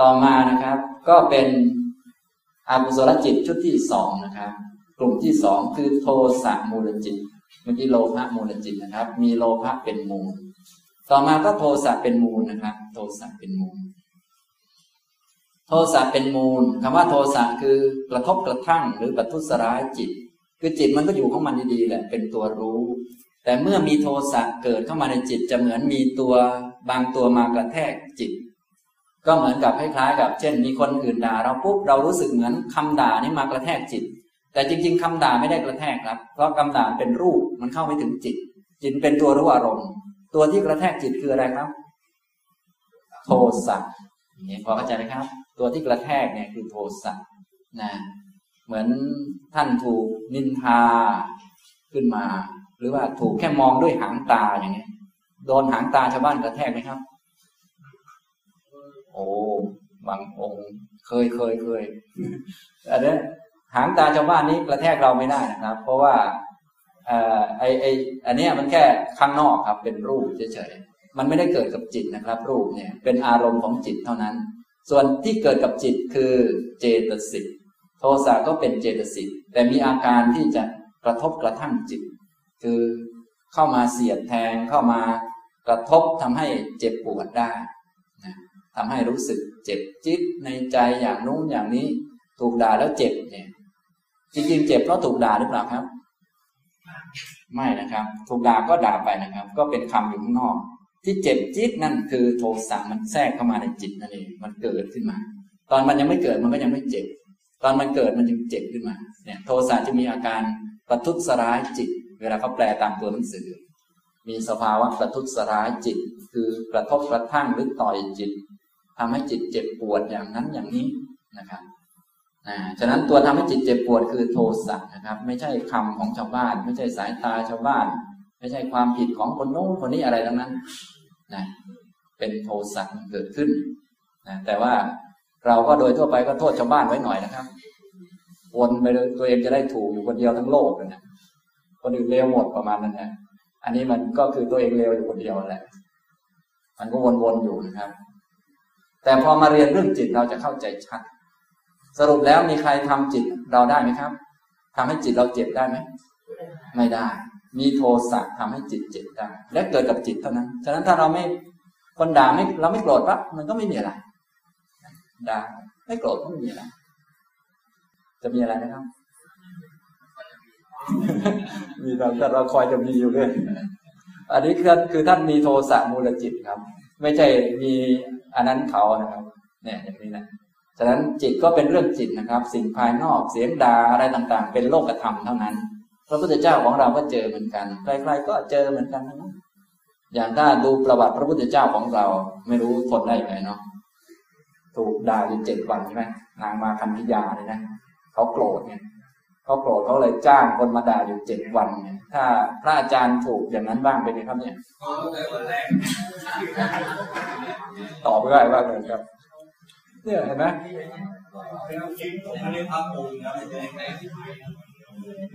ต่อมานะครับ ก็เป็นอากุศลจิตชุดที่สองนะครับ กลุ่มที่สองคือโทสะมูลจิต เมื่อกี้โลภะมูลจิตนะครับ มีโลภะเป็นมูล ต่อมาก็โทสะเป็นมูลนะครับ โทสะเป็นมูล โทสะเป็นมูลคำว่าโทสะคือกระทบกระทั่งหรือปัทุสร้ายจิต คือจิตมันก็อยู่ของมันดีๆแหละเป็นตัวรู้ แต่เมื่อมีโทสะเกิดเข้ามาในจิตจะเหมือนมีตัวบางตัวมากระแทกจิต ก็เหมือนกับคล้ายๆกับ เช่น มีคนอื่นด่าเราปุ๊บเรารู้สึกเหมือนคำด่านี่มากระแทกจิต แต่จริง ๆคำด่าไม่ได้กระแทกครับ เพราะคำด่าเป็นรูปมันเข้าไม่ถึงจิต จิตเป็นตัวรู้อารมณ์ ตัวที่กระแทกจิตคืออะไรครับ โทสะเนี่ยพอเข้าใจไหมครับ ตัวที่กระแทกเนี่ยคือโทสะนะเหมือนท่านถูกนินทาขึ้นมา หรือว่าถูกแค่มองด้วยหางตาอย่างเงี้ยโดนหางตาชาวบ้านกระแทกไหมครับ โอ้บางองค์เคยเคยเคยอันนี้หางตาชาวบ้านนี้กระแทกเราไม่ได้นะครับ เพราะว่าไอไออันนี้มันแค่ข้างนอกครับ เป็นรูปเฉยๆมันไม่ได้เกิดกับจิตนะครับ รูปเนี่ยเป็นอารมณ์ของจิตเท่านั้น ส่วนที่เกิดกับจิตคือเจตสิกโทสะก็เป็นเจตสิกแต่มีอาการที่จะกระทบกระทั่งจิต คือเข้ามาเสียดแทงเข้ามากระทบทำให้เจ็บปวดได้ ทำให้รู้สึกเจ็บจิตในใจอย่างนู้นอย่างนี้ ถูกด่าแล้วเจ็บเนี่ยจริงๆเจ็บเพราะถูกด่าหรือเปล่าครับ ไม่นะครับ ถูกด่าก็ด่าไปนะครับ ก็เป็นคำอยู่ข้างนอก ที่เจ็บจิตนั่นคือโทสะมันแทรกเข้ามาในจิตนั่นเองมันเกิดขึ้นมา ตอนมันยังไม่เกิดมันก็ยังไม่เจ็บ ตอนมันเกิดมันจึงเจ็บขึ้นมาเนี่ยโทสะจะมีอาการประทุษร้ายจิต เวลาเขาแปลตามตัวหนังสือ มีสภาวะประทุษร้ายจิต คือกระทบกระทั่งหรือต่อยจิต ทำให้จิตเจ็บปวดอย่างนั้นอย่างนี้นะครับนะฉะนั้นตัวทำให้จิตเจ็บปวดคือโทสะนะครับ ไม่ใช่คำของชาวบ้าน ไม่ใช่สายตาชาวบ้าน ไม่ใช่ความผิดของคนโน้นคนนี้อะไรทั้งนั้นนะเป็นโทสะเกิดขึ้นนะแต่ว่าเราก็โดยทั่วไปก็โทษชาวบ้านไว้หน่อยนะครับวนไปเลยตัวเองจะได้ถูกอยู่คนเดียวทั้งโลกเลยนะคนอื่นเลวหมดประมาณนั้นนะอันนี้มันก็คือตัวเองเลวอยู่คนเดียวแหละ มันก็วนๆอยู่นะครับ แต่พอมาเรียนเรื่องจิตเราจะเข้าใจชัด สรุปแล้วมีใครทำจิตเราได้ไหมครับทำให้จิตเราเจ็บได้ไหม ไม่ได้ มีโทสะทำให้จิตเจ็บได้ และเกิดกับจิตเท่านั้น ฉะนั้นถ้าเราไม่คนด่าไม่เราไม่โกรธปั๊บมันก็ไม่มีอะไร ด่าไม่โกรธก็ไม่มีอะไร จะมีอะไรนะครับ มีเราแต่เราคอยจะมีอยู่เรื่อยอันนี้คือคือท่านมีโทสะมูลจิตครับ ไม่ใช่มี อันนั้นเขานะครับ เนี่ยอย่างนี้นะฉะนั้นจิตก็เป็นเรื่องจิตนะครับ สิ่งภายนอกเสียงดาอะไรต่างๆ เป็นโลกธรรมเท่านั้นพระพุทธเจ้าของเราก็เจอเหมือนกันใครๆก็เจอเหมือนกันนั้นอย่างถ้าดูประวัติพระพุทธเจ้าของเรา ไม่รู้ทนได้ไหมเนาะถูกด่าอยู่เจ็ดวันใช่ไหมนางมาคันธิยาเลยนะเขาโกรธเนี่ย เขาโกรธเขาเลยจ้างคนมาด่าอยู่เจ็ดวันเนี่ยถ้าพระอาจารย์ถูกอย่างนั้นบ้างเป็นไงครับเนี่ยตอบง่ายมากเลยครับ เนี่ยเห็นไหม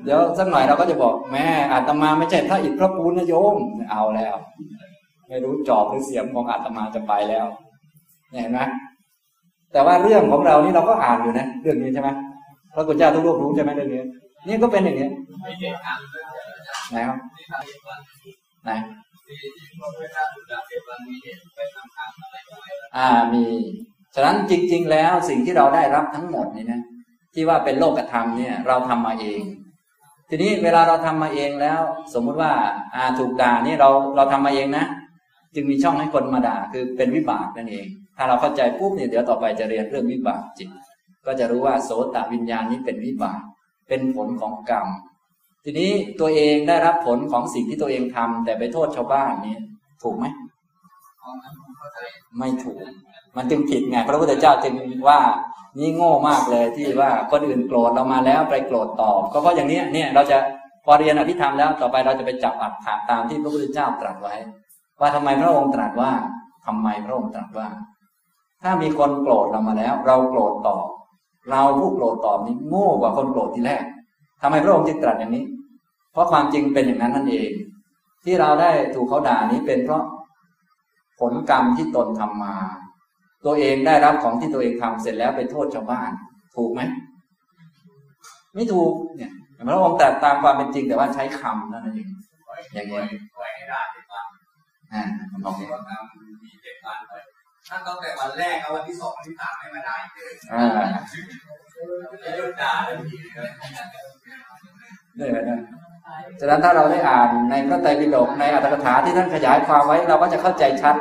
เดี๋ยวสักหน่อยเราก็จะบอกแม่อาตมาไม่ใช่พระอิฐพระปูนนะโยมเอาแล้ว ไม่รู้จอบหรือเสียงของอาตมาจะไปแล้วเห็นไหมแต่ว่าเรื่องของเรานี่เราก็อ่านอยู่นะ เรื่องนี้ใช่ไหม พระกุณเจ้าทุกรูปรู้ใช่ไหมเรื่องนี้นี่ก็เป็นอย่างนี้ไหนครับไหนอ่ามีฉะนั้นจริง ๆ แล้วสิ่งที่เราได้รับทั้งหมดนี่นะที่ว่าเป็นโลกธรรมเนี่ย เราทำมาเอง ทีนี้เวลาเราทำมาเองแล้ว สมมุติว่าอาถูกด่านี่เราเราทำมาเองนะจึงมีช่องให้คนมาด่าคือเป็นวิบากนั่นเอง ถ้าเราเข้าใจปุ๊บเนี่ยเดี๋ยวต่อไปจะเรียนเรื่องวิบากจิต ก็จะรู้ว่าโสตวิญญาณนี้เป็นวิบาก เป็นผลของกรรม ทีนี้ตัวเองได้รับผลของสิ่งที่ตัวเองทำแต่ไปโทษชาวบ้านนี้ ถูกไหมไม่ถูก มันจึงผิดไงพระพุทธเจ้าจึงว่านี่โง่มากเลยที่ว่าคนอื่นโกรธเรามาแล้วไปโกรธตอบก็เพราะอย่างนี้เนี่ยเราจะพอเรียนอภิธรรมแล้วต่อไปเราจะไปจับอัดขาตามที่พระพุทธเจ้าตรัสไว้ ว่าทำไมพระองค์ตรัสว่าทำไมพระองค์ตรัสว่า ถ้ามีคนโกรธเรามาแล้ว เราโกรธตอบ เราผู้โกรธตอบนี้โง่กว่าคนโกรธที่แรกทำไมพระองค์จึงตรัสอย่างนี้ เพราะความจริงเป็นอย่างนั้นนั่นเอง ที่เราได้ถูกเขาด่านี้เป็นเพราะผลกรรมที่ตนทำมา ตัวเองได้รับของที่ตัวเองทำเสร็จแล้วไปโทษชาวบ้าน ถูกไหมไม่ถูกเนี่ยพระองค์แต่ตามความเป็นจริงแต่ว่าใช้คำนั่นเองอย่างเงี้ยปล่อยให้ได้เจ็ดวันอ่าทำนองนี้มีเจ็ดวันเลย ถ้าตั้งแต่วันแรกเอาวันที่สองวันที่สามให้มาได้เลยอ่าจะยุดด่าเลยทีเลยเนี่ยนะฉะนั้นถ้าเราได้อ่านในพระไตรปิฎกในอัตถกถาที่ท่านขยายความไว้เราก็จะเข้าใจชัด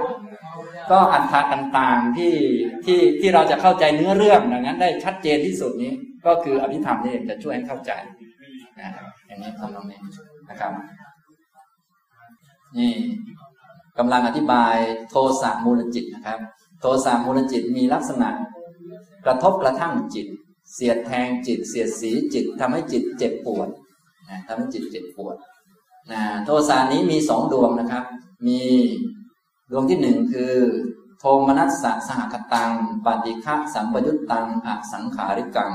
ก็อันถะต่างๆที่ที่ที่เราจะเข้าใจเนื้อเรื่องดังนั้นได้ชัดเจนที่สุดนี้ ก็คืออภิธรรมนี่เองจะช่วยให้เข้าใจนะอย่างนี้ทำตรงนี้นะครับ นี่กำลังอธิบายโทสะมูลจิตนะครับ โทสะมูลจิตมีลักษณะ กระทบกระทั่งจิต เสียดแทงจิต เสียดสีจิตทำให้จิตเจ็บปวดนะทำให้จิตเจ็บปวดนะโทสะนี้มีสองดวงนะครับ มีดวงที่หนึ่งคือ โทมนัสสะสหคตังปฏิฆะสัมปยุตตังอสังขาริกัง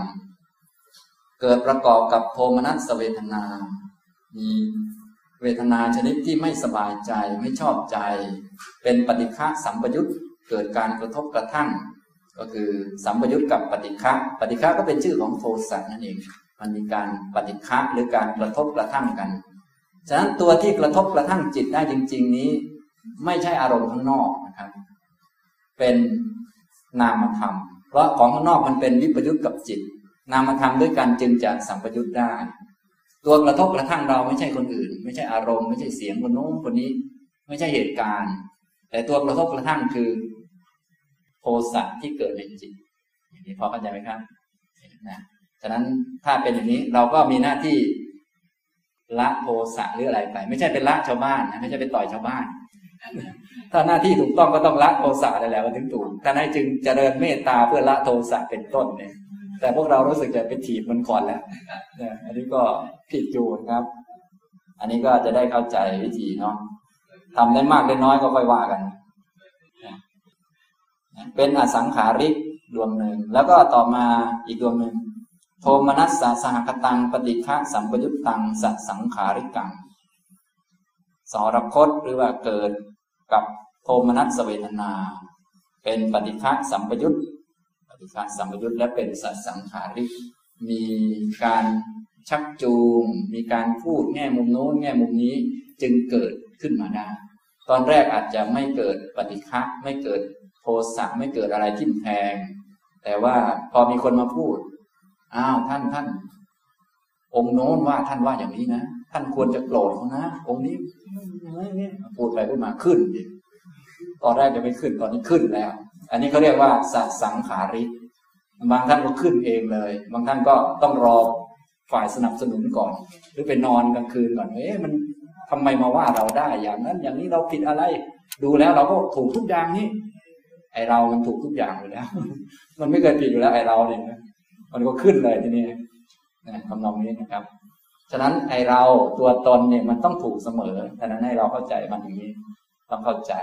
เกิดประกอบกับโทมนัสเวทนา มีเวทนาชนิดที่ไม่สบายใจไม่ชอบใจ เป็นปฏิฆะสัมปยุต เกิดการกระทบกระทั่ง ก็คือสัมปยุตกับปฏิฆะปฏิฆะก็เป็นชื่อของโทสะนั่นเอง มันมีการปฏิฆะหรือการกระทบกระทั่งกัน ฉะนั้นตัวที่กระทบกระทั่งจิตได้จริง ๆ นี้ ไม่ใช่อารมณ์ข้างนอกนะครับ เป็นนามธรรม เพราะของข้างนอกมันเป็นวิปยุตกับจิต นามธรรมด้วยกันจึงจะสัมปยุตได้ ตัวกระทบกระทั่งเราไม่ใช่คนอื่น ไม่ใช่อารมณ์ไม่ใช่เสียงคนโน้นคนนี้ ไม่ใช่เหตุการณ์ แต่ตัวกระทบกระทั่งคือ โทสะที่เกิดในจิตอย่างนี้พอเข้าใจไหมครับนะฉะนั้นถ้าเป็นอย่างนี้เราก็มีหน้าที่ละโทสะหรืออะไรไป ไม่ใช่เป็นละชาวบ้านนะไม่ใช่ไปต่อยชาวบ้าน ถ้าหน้าที่ถูกต้องก็ต้องละโทสะได้แล้วถึงถูกท่านให้จึงเจริญเมตตาเพื่อละโทสะเป็นต้นเนี่ยแต่พวกเรารู้สึกจะไปถีบมันก่อนแล้วนี่ยอันนี้ก็ผิดอยู่นครับ อันนี้ก็จะได้เข้าใจวิธีเนาะทำได้มากได้น้อยก็ค่อยว่ากัน เป็นอสังขาริกดวงหนึ่ง แล้วก็ต่อมาอีกดวงหนึ่ง โทมนัสสะสหคตังปฏิฆะสัมปยุตตังสัสังขาริกังสรคตหรือว่าเกิดกับโทมนัสเวทนา เป็นปฏิฆะสัมปยุตปฏิฆะสัมปยุตและเป็นสัสังขาริก มีการชักจูง มีการพูดแง่มุมโน้นแง่มุมนี้จึงเกิดขึ้นมาได้ตอนแรกอาจจะไม่เกิดปฏิฆะไม่เกิด โทสะไม่เกิดอะไรทิ่มแทง แต่ว่าพอมีคนมาพูด อ้าวท่านท่าน องค์โน้นว่าท่านว่าอย่างนี้นะ ท่านควรจะโกรธเขานะ องค์นี้พูดไปพูดมาขึ้นดิตอนแรกจะไม่ขึ้นตอนนี้ขึ้นแล้ว อันนี้เขาเรียกว่าสัสังขาริบางท่านก็ขึ้นเองเลย บางท่านก็ต้องรอฝ่ายสนับสนุนก่อน หรือไปนอนกลางคืนก่อนเอ๊ะมันทำไมมาว่าเราได้อย่างนั้น อย่างนี้เราผิดอะไร ดูแล้วเราก็ถูกทุกอย่างนี้ ไอเรามันถูกทุกอย่างอยู่แล้ว มันไม่เคยผิดอยู่แล้วไอเราเนี่ยมันก็ขึ้นเลยทีนี้นะคำนองนี้นะครับ ฉะนั้นไอเราตัวตนเนี่ยมันต้องถูกเสมอฉะนั้นให้เราเข้าใจมันอย่างนี้ ต้องเข้าใจ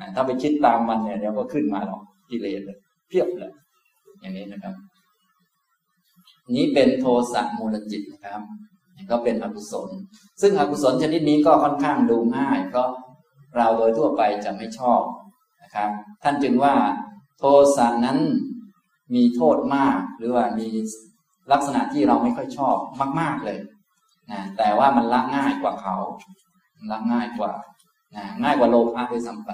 นะถ้าไปคิดตามมันเนี่ยเดี๋ยวก็ขึ้นมาหรอกกิเลสเลยเพียบเลย อย่างนี้นะครับ นี้เป็นโทสะมูลจิตนะครับก็เป็นอกุศล ซึ่งอกุศลชนิดนี้ก็ค่อนข้างดูง่าย เพราะเราโดยทั่วไปจะไม่ชอบ นะครับ ท่านจึงว่าโทสะนั้นมีโทษมาก หรือว่ามีลักษณะที่เราไม่ค่อยชอบมาก ๆเลยนะแต่ว่ามันละง่ายกว่าเขาละง่ายกว่านะง่ายกว่าโลภะด้วยซ้ำไป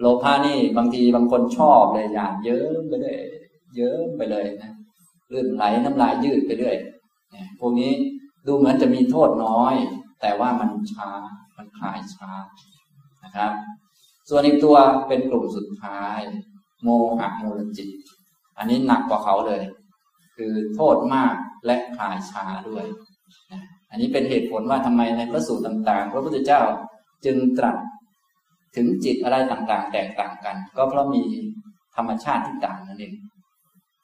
โลภะนี่บางทีบางคนชอบเลยอยากเยิ้มไปเลย เยิ้มไปเลยนะลื่นไหลน้ำลายยืดไปเรื่อยนี่ยพวกนี้ดูเหมือนจะมีโทษน้อย แต่ว่ามันช้ามันคลายช้านะครับ ส่วนอีกตัวเป็นกลุ่มสุดท้าย โมหะโมลจิต อันนี้หนักกว่าเขาเลย คือโทษมากและคลายช้าด้วยอันนี้เป็นเหตุผลว่าทำไมในพระสูตรต่างๆ พระพุทธเจ้าจึงตรัสถึงจิตอะไรต่างๆ แตกต่างกัน ก็เพราะมีธรรมชาติที่ต่างนั่นเอง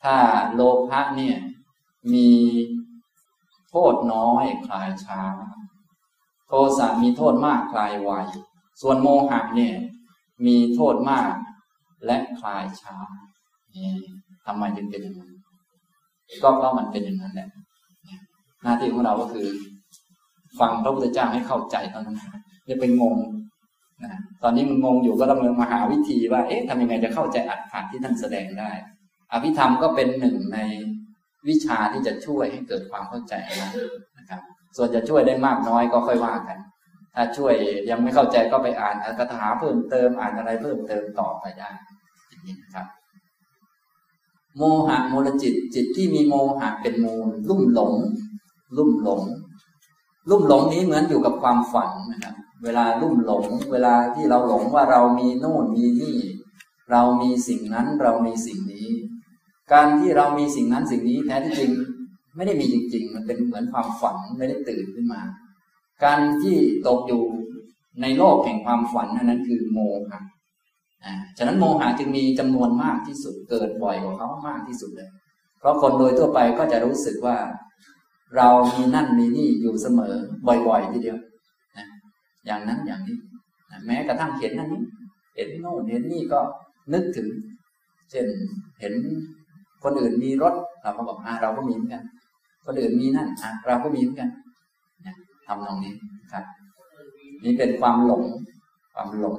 ถ้าโลภะเนี่ยมีโทษน้อยคลายช้า โทสะมีโทษมากคลายไวส่วนโมหะเนี่ย มีโทษมาก และคลายช้าทำไมจึงเป็นอย่างนั้นก็เพราะมันเป็นอย่างนั้นแหละหน้าที่ของเราก็คือ ฟังพระพุทธเจ้าให้เข้าใจเท่านั้นอย่าไปงงนะตอนนี้มันงงอยู่ก็ต้องมาหาวิธีว่า เอ๊ะทำยังไงจะเข้าใจอัดผ่านที่ท่านแสดงได้ อภิธรรมก็เป็นหนึ่งในวิชาที่จะช่วยให้เกิดความเข้าใจนั้นนะครับ ส่วนจะช่วยได้มากน้อยก็ค่อยว่ากัน ถ้าช่วยยังไม่เข้าใจก็ไปอ่านอัตถาเพิ่มเติมอ่านอะไรเพิ่มเติมต่อไปได้อย่างนี้นะครับ โมหะมูลจิต จิตที่มีโมหะเป็นมูล ลุ่มหลง ลุ่มหลง ลุ่มหลงนี้เหมือนอยู่กับความฝันนะครับ เวลาลุ่มหลง เวลาที่เราหลงว่าเรามีโน่นมีนี่ เรามีสิ่งนั้นเรามีสิ่งนี้ การที่เรามีสิ่งนั้นสิ่งนี้แท้ที่จริง ไม่ได้มีจริง ๆ มันเป็นเหมือนความฝันไม่ได้ตื่นขึ้นมา การที่ตกอยู่ในโลกแห่งความฝันนั้นคือโมหะอ่าฉะนั้นโมหะจึงมีจำนวนมากที่สุดเกิดบ่อยกว่าเขามากที่สุดเลย เพราะคนโดยทั่วไปก็จะรู้สึกว่า เรามีนั่นมีนี่อยู่เสมอบ่อยๆทีเดียวนะอย่างนั้นอย่างนี้นะแม้กระทั่งเห็นนั่นนี้เห็นโน่นเห็นนี่ก็นึกถึง เช่นเห็นคนอื่นมีรถ เราก็บอกอ่าเราก็มีเหมือนกัน คนอื่นมีนั่นอะเราก็มีเหมือนกัน ทำตรงนี้ครับนี่เป็นความหลง ความหลง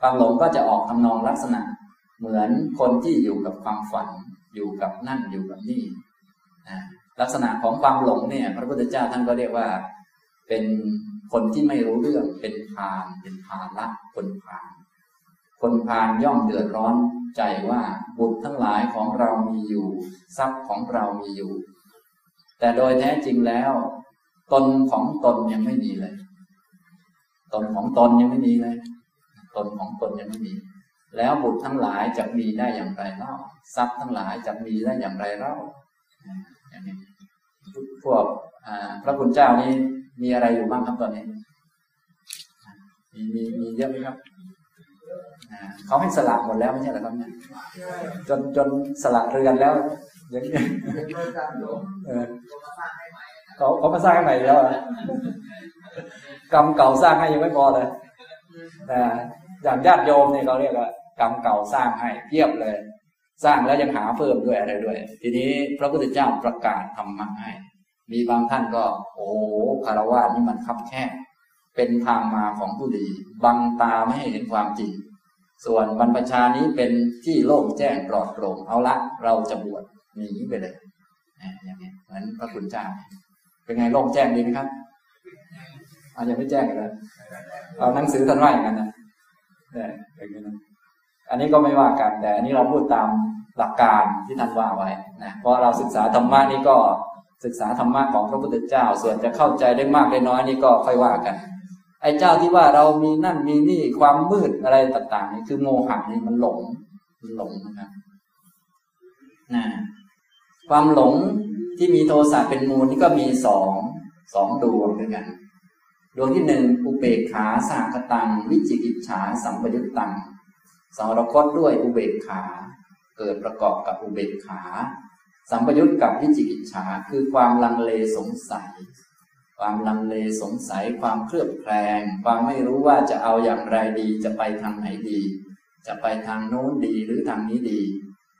ความหลงก็จะออกทำนองลักษณะ เหมือนคนที่อยู่กับความฝัน อยู่กับนั่นอยู่กับนี่ลักษณะของความหลงเนี่ย พระพุทธเจ้าท่านก็เรียกว่า เป็นคนที่ไม่รู้เรื่องเป็นพานเป็นพานละคนพานคนพานย่อมเดือดร้อนใจว่าบุตรทั้งหลายของเรามีอยู่ ทรัพย์ของเรามีอยู่ แต่โดยแท้จริงแล้ว ตนของตนยังไม่มีเลย ตนของตนยังไม่มีเลย ตนของตนยังไม่มี แล้วบุตรทั้งหลายจะมีได้อย่างไรเล่าทรัพย์ทั้งหลายจะมีได้อย่างไรเล่าอย่างนี้พวกพระคุณเจ้านี่มีอะไรอยู่บ้างครับตอนนี้ มีมีมีเยอะไหมครับเขาให้สละหมดแล้วไม่ใช่หรอครับเนี่ยจนจนสละเรือนแล้วอย่างนี้ เขาเขามาสร้างให้ใหม่แล้วกรรมเก่าสร้างให้ยังไม่พอเลยแต่อย่างญาติโยมเนี่ยเขาเรียกว่ากรรมเก่าสร้างให้เพียบเลย สร้างแล้วยังหาเพิ่มด้วยอะไรด้วย ทีนี้พระพุทธเจ้าประกาศธรรมะให้ มีบางท่านก็ โอ้คารวะนี่มันคับแคบเป็นทางมาของผู้ดี บังตาไม่ให้เห็นความจริง ส่วนบรรพชานี้เป็นที่โล่งแจ้งปลอดโปร่งเอาละ เราจะบวชหนีไปเลยอย่างนี้เหมือนพระคุณเจ้า เป็นไงโล่งแจ้งดีไหมครับอาจจะไม่แจ้งเลยเอาหนังสือท่านว่าอย่างนั้นนะเนี่ยอย่างนี้นะอันนี้ก็ไม่ว่ากัน แต่อันนี้เราพูดตามหลักการที่ท่านว่าไว้นะเพราะเราศึกษาธรรมะนี่ก็ศึกษาธรรมะของพระพุทธเจ้า ส่วนจะเข้าใจได้มากได้น้อยนี่ก็ค่อยว่ากัน ไอ้เจ้าที่ว่าเรามีนั่นมีนี่ความมืดอะไรต่างๆนี่คือโมหะนี่มันหลงมันหลงนะครับนะความหลง ที่มีโทสะเป็นมูลนี่ก็มีสองสองดวงด้วยกัน ดวงที่หนึ่งอุเบกขาสาคตัง วิจิกิจฉาสัมปยุตตังสารคตด้วยอุเบกขา เกิดประกอบกับอุเบกขา สัมปยุตกับวิจิกิจฉาคือความลังเลสงสัย ความลังเลสงสัย ความเครือบแคลงความไม่รู้ว่าจะเอาอย่างไรดี จะไปทางไหนดี จะไปทางโน้นดีหรือทางนี้ดี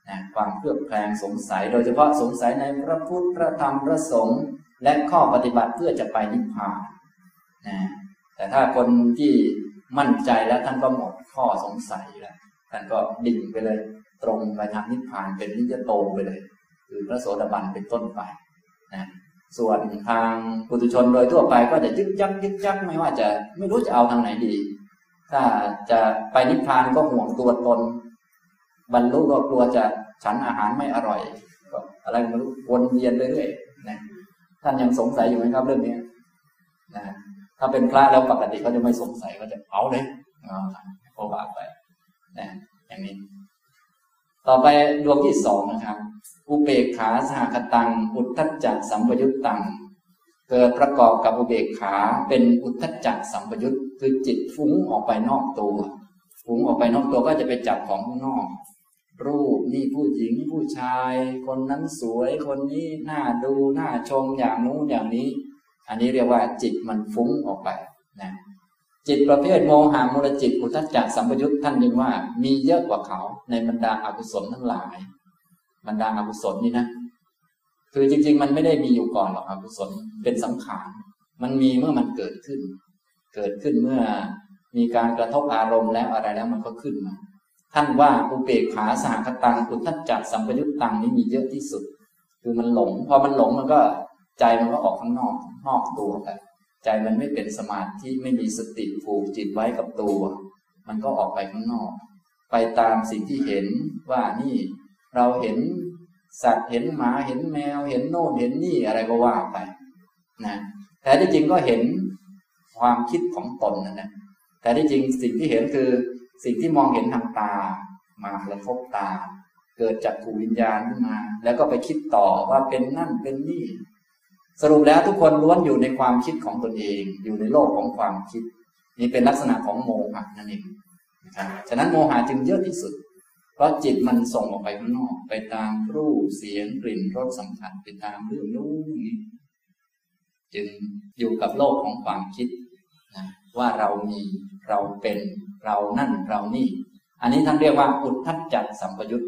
นะความเครือบแคลงสงสัย โดยเฉพาะสงสัยในพระพุทธพระธรรมพระสงฆ์และข้อปฏิบัติเพื่อจะไปนิพพานนะแต่ถ้าคนที่มั่นใจแล้วท่านก็หมดข้อสงสัยแล้วท่านก็ดิ่งไปเลย ตรงไปทางนิพพานเป็นนิจโตไปเลย คือพระโสดาบันเป็นต้นไปนะส่วนทางปุถุชนโดยทั่วไปก็จะยึกยักยึกยักไม่ว่าจะไม่รู้จะเอาทางไหนดี ถ้าจะไปนิพพานก็ห่วงตัวตน บรรลุก็กลัวจะฉันอาหารไม่อร่อยก็อะไรไม่รู้วนเวียนเรื่อยๆนะท่านยังสงสัยอยู่ไหมครับเรื่องนี้นะถ้าเป็นพระแล้วปกติเขาจะไม่สงสัยเขาจะเอาเลยโอบาไปนะอย่างนี้ ต่อไปดวงที่สองนะครับ อุเบกขาสหคตัง อุทธัจจะสัมปยุตตัง เกิดประกอบกับอุเบกขาเป็นอุทธัจจะสัมปยุตคือจิตฟุ้งออกไปนอกตัว ฟุ้งออกไปนอกตัวก็จะไปจับของข้างนอก รูปนี่ผู้หญิงผู้ชาย คนนั้นสวยคนนี้น่าดูน่าชมอย่างนู้นอย่างนี้ อันนี้เรียกว่าจิตมันฟุ้งออกไปนะจิตประเภทโมหะมูลจิตอุทจักสัมปยุตท่านยังว่า มีเยอะกว่าเขาในบรรดาอากุศลทั้งหลาย บรรดาอากุศลนี่นะ คือจริง ๆ มันไม่ได้มีอยู่ก่อนหรอกอกุศลเป็นสังขารมันมีเมื่อมันเกิดขึ้น เกิดขึ้นเมื่อมีการกระทบอารมณ์แล้วอะไรแล้วมันก็ขึ้นมา ท่านว่าอุเบกขาสหคตังอุทัจจะสัมปยุตตังนี้มีเยอะที่สุด คือมันหลง พอมันหลงมันก็ใจมันก็ออกข้างนอกนอกตัวไปใจมันไม่เป็นสมาธิไม่มีสติผูกจิตไว้กับตัว มันก็ออกไปข้างนอก ไปตามสิ่งที่เห็นว่านี่เราเห็นสัตว์เห็นหมาเห็นแมว เห็นโน่นเห็นนี่อะไรก็ว่าไปนะแต่ที่จริงก็เห็นความคิดของตนนั่นแหละแต่ที่จริงสิ่งที่เห็นคือ สิ่งที่มองเห็นทางตา มากระทบตา เกิดจากขูวิญญาณขึ้นมา แล้วก็ไปคิดต่อว่าเป็นนั่นเป็นนี่ สรุปแล้วทุกคนล้วนอยู่ในความคิดของตนเอง อยู่ในโลกของความคิด นี่เป็นลักษณะของโมหะนั่นเองนะครับฉะนั้นโมหะจึงเยอะที่สุด เพราะจิตมันส่งออกไปข้างนอก ไปตามรูปเสียงกลิ่นรสสัมผัสไปตามเรื่องนู้นนี้จึงอยู่กับโลกของความคิดนะว่าเรามีเราเป็น เรานั่นเรานี่ อันนี้ท่านเรียกว่าอุทธัจจสัมปยุต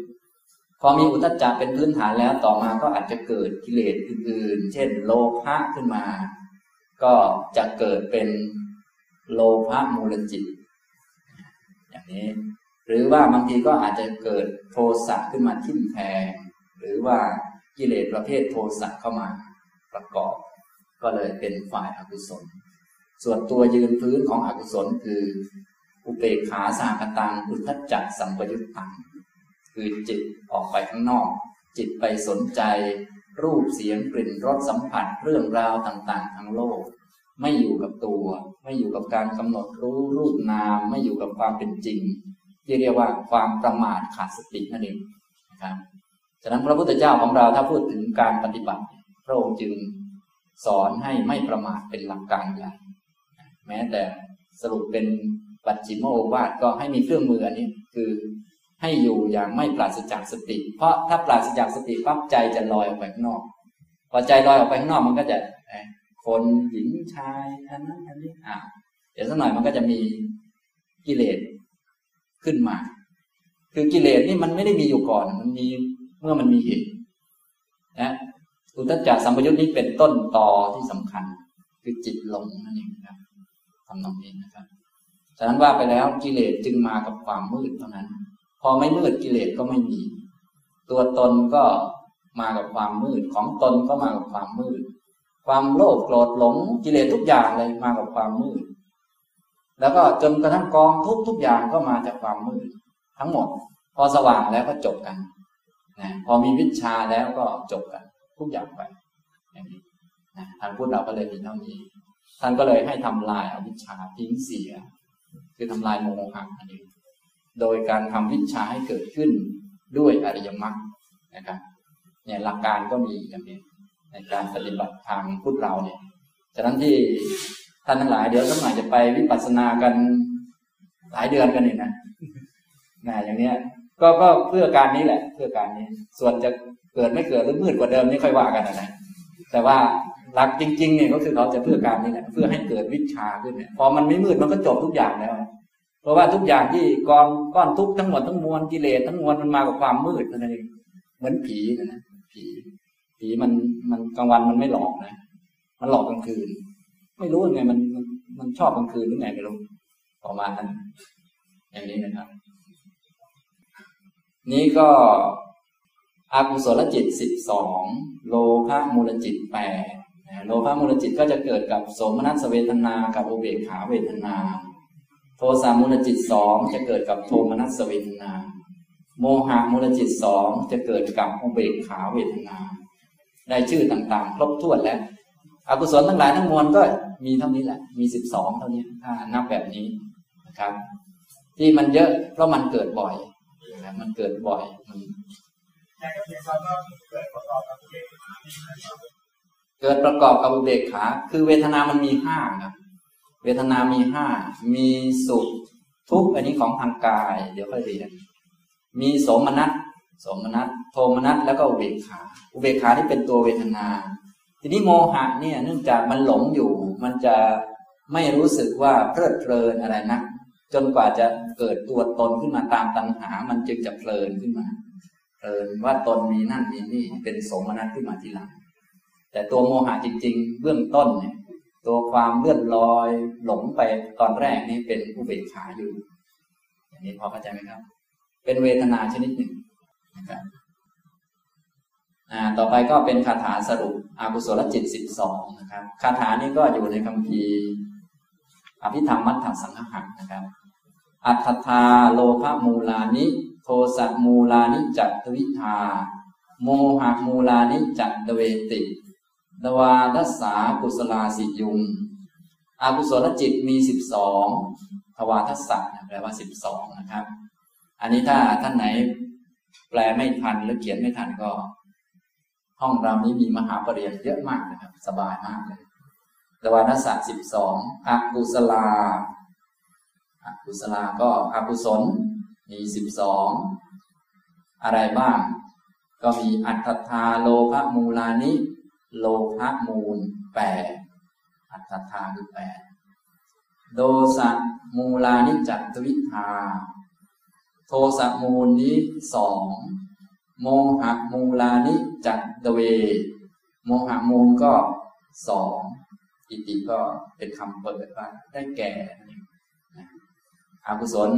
พอมีอุทธัจจะเป็นพื้นฐานแล้วต่อมาก็อาจจะเกิดกิเลสอื่นๆ เช่น โลภะขึ้นมา ก็จะเกิดเป็นโลภะมูลจิต อย่างนี้ หรือว่าบางทีก็อาจจะเกิดโทสะขึ้นมาทิ่มแทงหรือว่ากิเลสประเภทโทสะเข้ามาประกอบ ก็เลยเป็นฝ่ายอากุศล ส่วนตัวยืนพื้นของอกุศลคือ อุเบกขาสากตังอุทธัจจะสัมปยุตตังคือจิตออกไปข้างนอก จิตไปสนใจ รูปเสียงกลิ่นรสสัมผัสเรื่องราวต่างๆทั้งโลก ไม่อยู่กับตัว ไม่อยู่กับการกำหนดรู้รูปนามไม่อยู่กับความเป็นจริง ที่เรียกว่าความประมาทขาดสตินั่นเองนะครับฉะนั้นพระพุทธเจ้าของเราถ้าพูดถึงการปฏิบัติพระองค์จึงสอนให้ไม่ประมาทเป็นหลักการใหญ่แม้แต่สรุปเป็น ปัจฉิมโอวาทก็ให้มีเครื่องมืออันนี้คือให้อยู่อย่างไม่ปราศจากสติ เพราะถ้าปราศจากสติปั๊บใจจะลอยออกไปข้างนอก พอใจลอยออกไปข้างนอกมันก็จะคนหญิงชายอันนั้นอันนี้อ่าเดี๋ยวสักหน่อยมันก็จะมีกิเลสขึ้นมา คือกิเลสนี่มันไม่ได้มีอยู่ก่อน มันมีเมื่อมันมีเหตุนะอุตจักสัมปยุทธ์นี้เป็นต้นต่อที่สำคัญ คือจิตหลงนั่นเองครับทำนองนี้นะครับ ฉะนั้นว่าไปแล้วกิเลสจึงมากับความมืดเท่านั้น พอไม่มืดกิเลสก็ไม่มี ตัวตนก็มากับความมืดของตนก็มากับความมืด ความโลภโกรธหลงกิเลสทุกอย่างเลยมากับความมืด แล้วก็จนกระทั่งกองทุกทุกอย่างก็มาจากความมืด ทั้งหมด พอสว่างแล้วก็จบกันนะพอมีวิชาแล้วก็จบกัน ทุกอย่างไปอย่างนี้นะทางพุทธเราก็เลยมีเท่านี้ ท่านก็เลยให้ทำลายอาวิชชาทิ้งเสีย คือทำลายโมหะอันนี้โดยการทำวิชาให้เกิดขึ้นด้วยอริยมรรคนะครับเนี่ยหลักการก็มีอย่างนี้ในการปฏิบัติทางพุทธเราเนี่ยฉะนั้นที่ท่านทั้งหลายเดี๋ยวสักหน่อยจะไปวิปัสสนากันหลายเดือนกันนี่นะนะอย่างเนี้ยก็ก็เพื่อการนี้แหละ เพื่อการนี้ ส่วนจะเกิดไม่เกิดหรือมืดกว่าเดิมนี่ค่อยว่ากันนะแต่ว่า หลักจริงๆเนี่ยก็คือเขาจะเพื่อการนี้แหละเพื่อให้เกิดวิชาขึ้นเนี่ยพอมันไม่มืดมันก็จบทุกอย่างแล้ว เพราะว่าทุกอย่างที่กองก้อนทุกทั้งหมดทั้งมวลกิเลสทั้งมวลมันมากับความมืดนั่นเองเหมือนผีนะผี ผีมันมันกลางวันมันไม่หลอกนะมันหลอกกลางคืน ไม่รู้ยังไงมันมันมันชอบกลางคืนหรือไงไม่รู้ประมาณนั้นอย่างนี้นะครับ นี้ก็อากุศลจิตสิบสองโลภะมูลจิตแปด โลภะมูลจิตก็จะเกิดกับสมนัสเวทนา กับโอเบกขาเวทนา โทสะมูลจิตสองจะเกิดกับโทมนัสเวทนา โมหะมูลจิตสองจะเกิดกับอุเบกขาเวทนา ได้ชื่อต่างๆ ครบถ้วนแล้วอกุศลทั้งหลายทั้งมวลก็มีเท่านี้แหละ มีสิบสองเท่านี้ถ้านับแบบนี้นะครับ ที่มันเยอะเพราะมันเกิดบ่อยนะมันเกิดบ่อยมัน เกิดประกอบกับอุเบกขา คือเวทนามันมีห้าครับ เวทนามีห้า มีสุขทุกข์อันนี้ของทางกาย เดี๋ยวค่อยเรียน มีสมนัสโสมนัสโทมนัสแล้วก็อุเบกขา อุเบกขาที่เป็นตัวเวทนา ทีนี้โมหะเนี่ยเนื่องจากมันหลงอยู่ มันจะไม่รู้สึกว่าเพลิดเพลินอะไรนะจนกว่าจะเกิดตัวตนขึ้นมาตามตัณหา มันจึงจะเพลินขึ้นมา เพลินว่าตนมีนั่นมีนี่เป็นสมนัตขึ้นมาทีหลัง แต่ตัวโมหะจริง ๆ เบื้องต้นเนี่ยตัวความเลื่อนลอยหลงไปตอนแรกนี่เป็นอุเบกขาอยู่อย่างนี้พอเข้าใจไหมครับ เป็นเวทนาชนิดหนึ่งนะครับต่อไปก็เป็นคาถาสรุปอากุศลจิตสิบสองนะครับคาถานี้ก็อยู่ในคัมภีร์อภิธรรมมัทธสังหะนะครับ อัตถาโลภมูลานิ โทสะมูลานิจัตวิทาโมหะมูลานิจัตเวติ ดวาทัสสากุศลาสิยุงอากุศลจิตมีสิบสองทวาทัสสะแปลว่าสิบสองนะครับ อันนี้ถ้าท่านไหนแปลไม่ทันหรือเขียนไม่ทันก็ ห้องเรานี้มีมหาปรริญญาเยอะมากนะครับ สบายมากเลยตวาทัสสะสิบสองอกุศลาอกุศลาก็อกุศลมีสิบสองอะไรบ้าง ก็มีอัตถาโลภมูลานิ โลภะมูลแปดอัตถาคือแปดโดสะมูลานิจัตวิทา โทสะมูลนี้สองโมหะมูลานิจัตเว โมหะมูลก็สองอิติก็เป็นคำเปิดว่าได้แก่อกุศล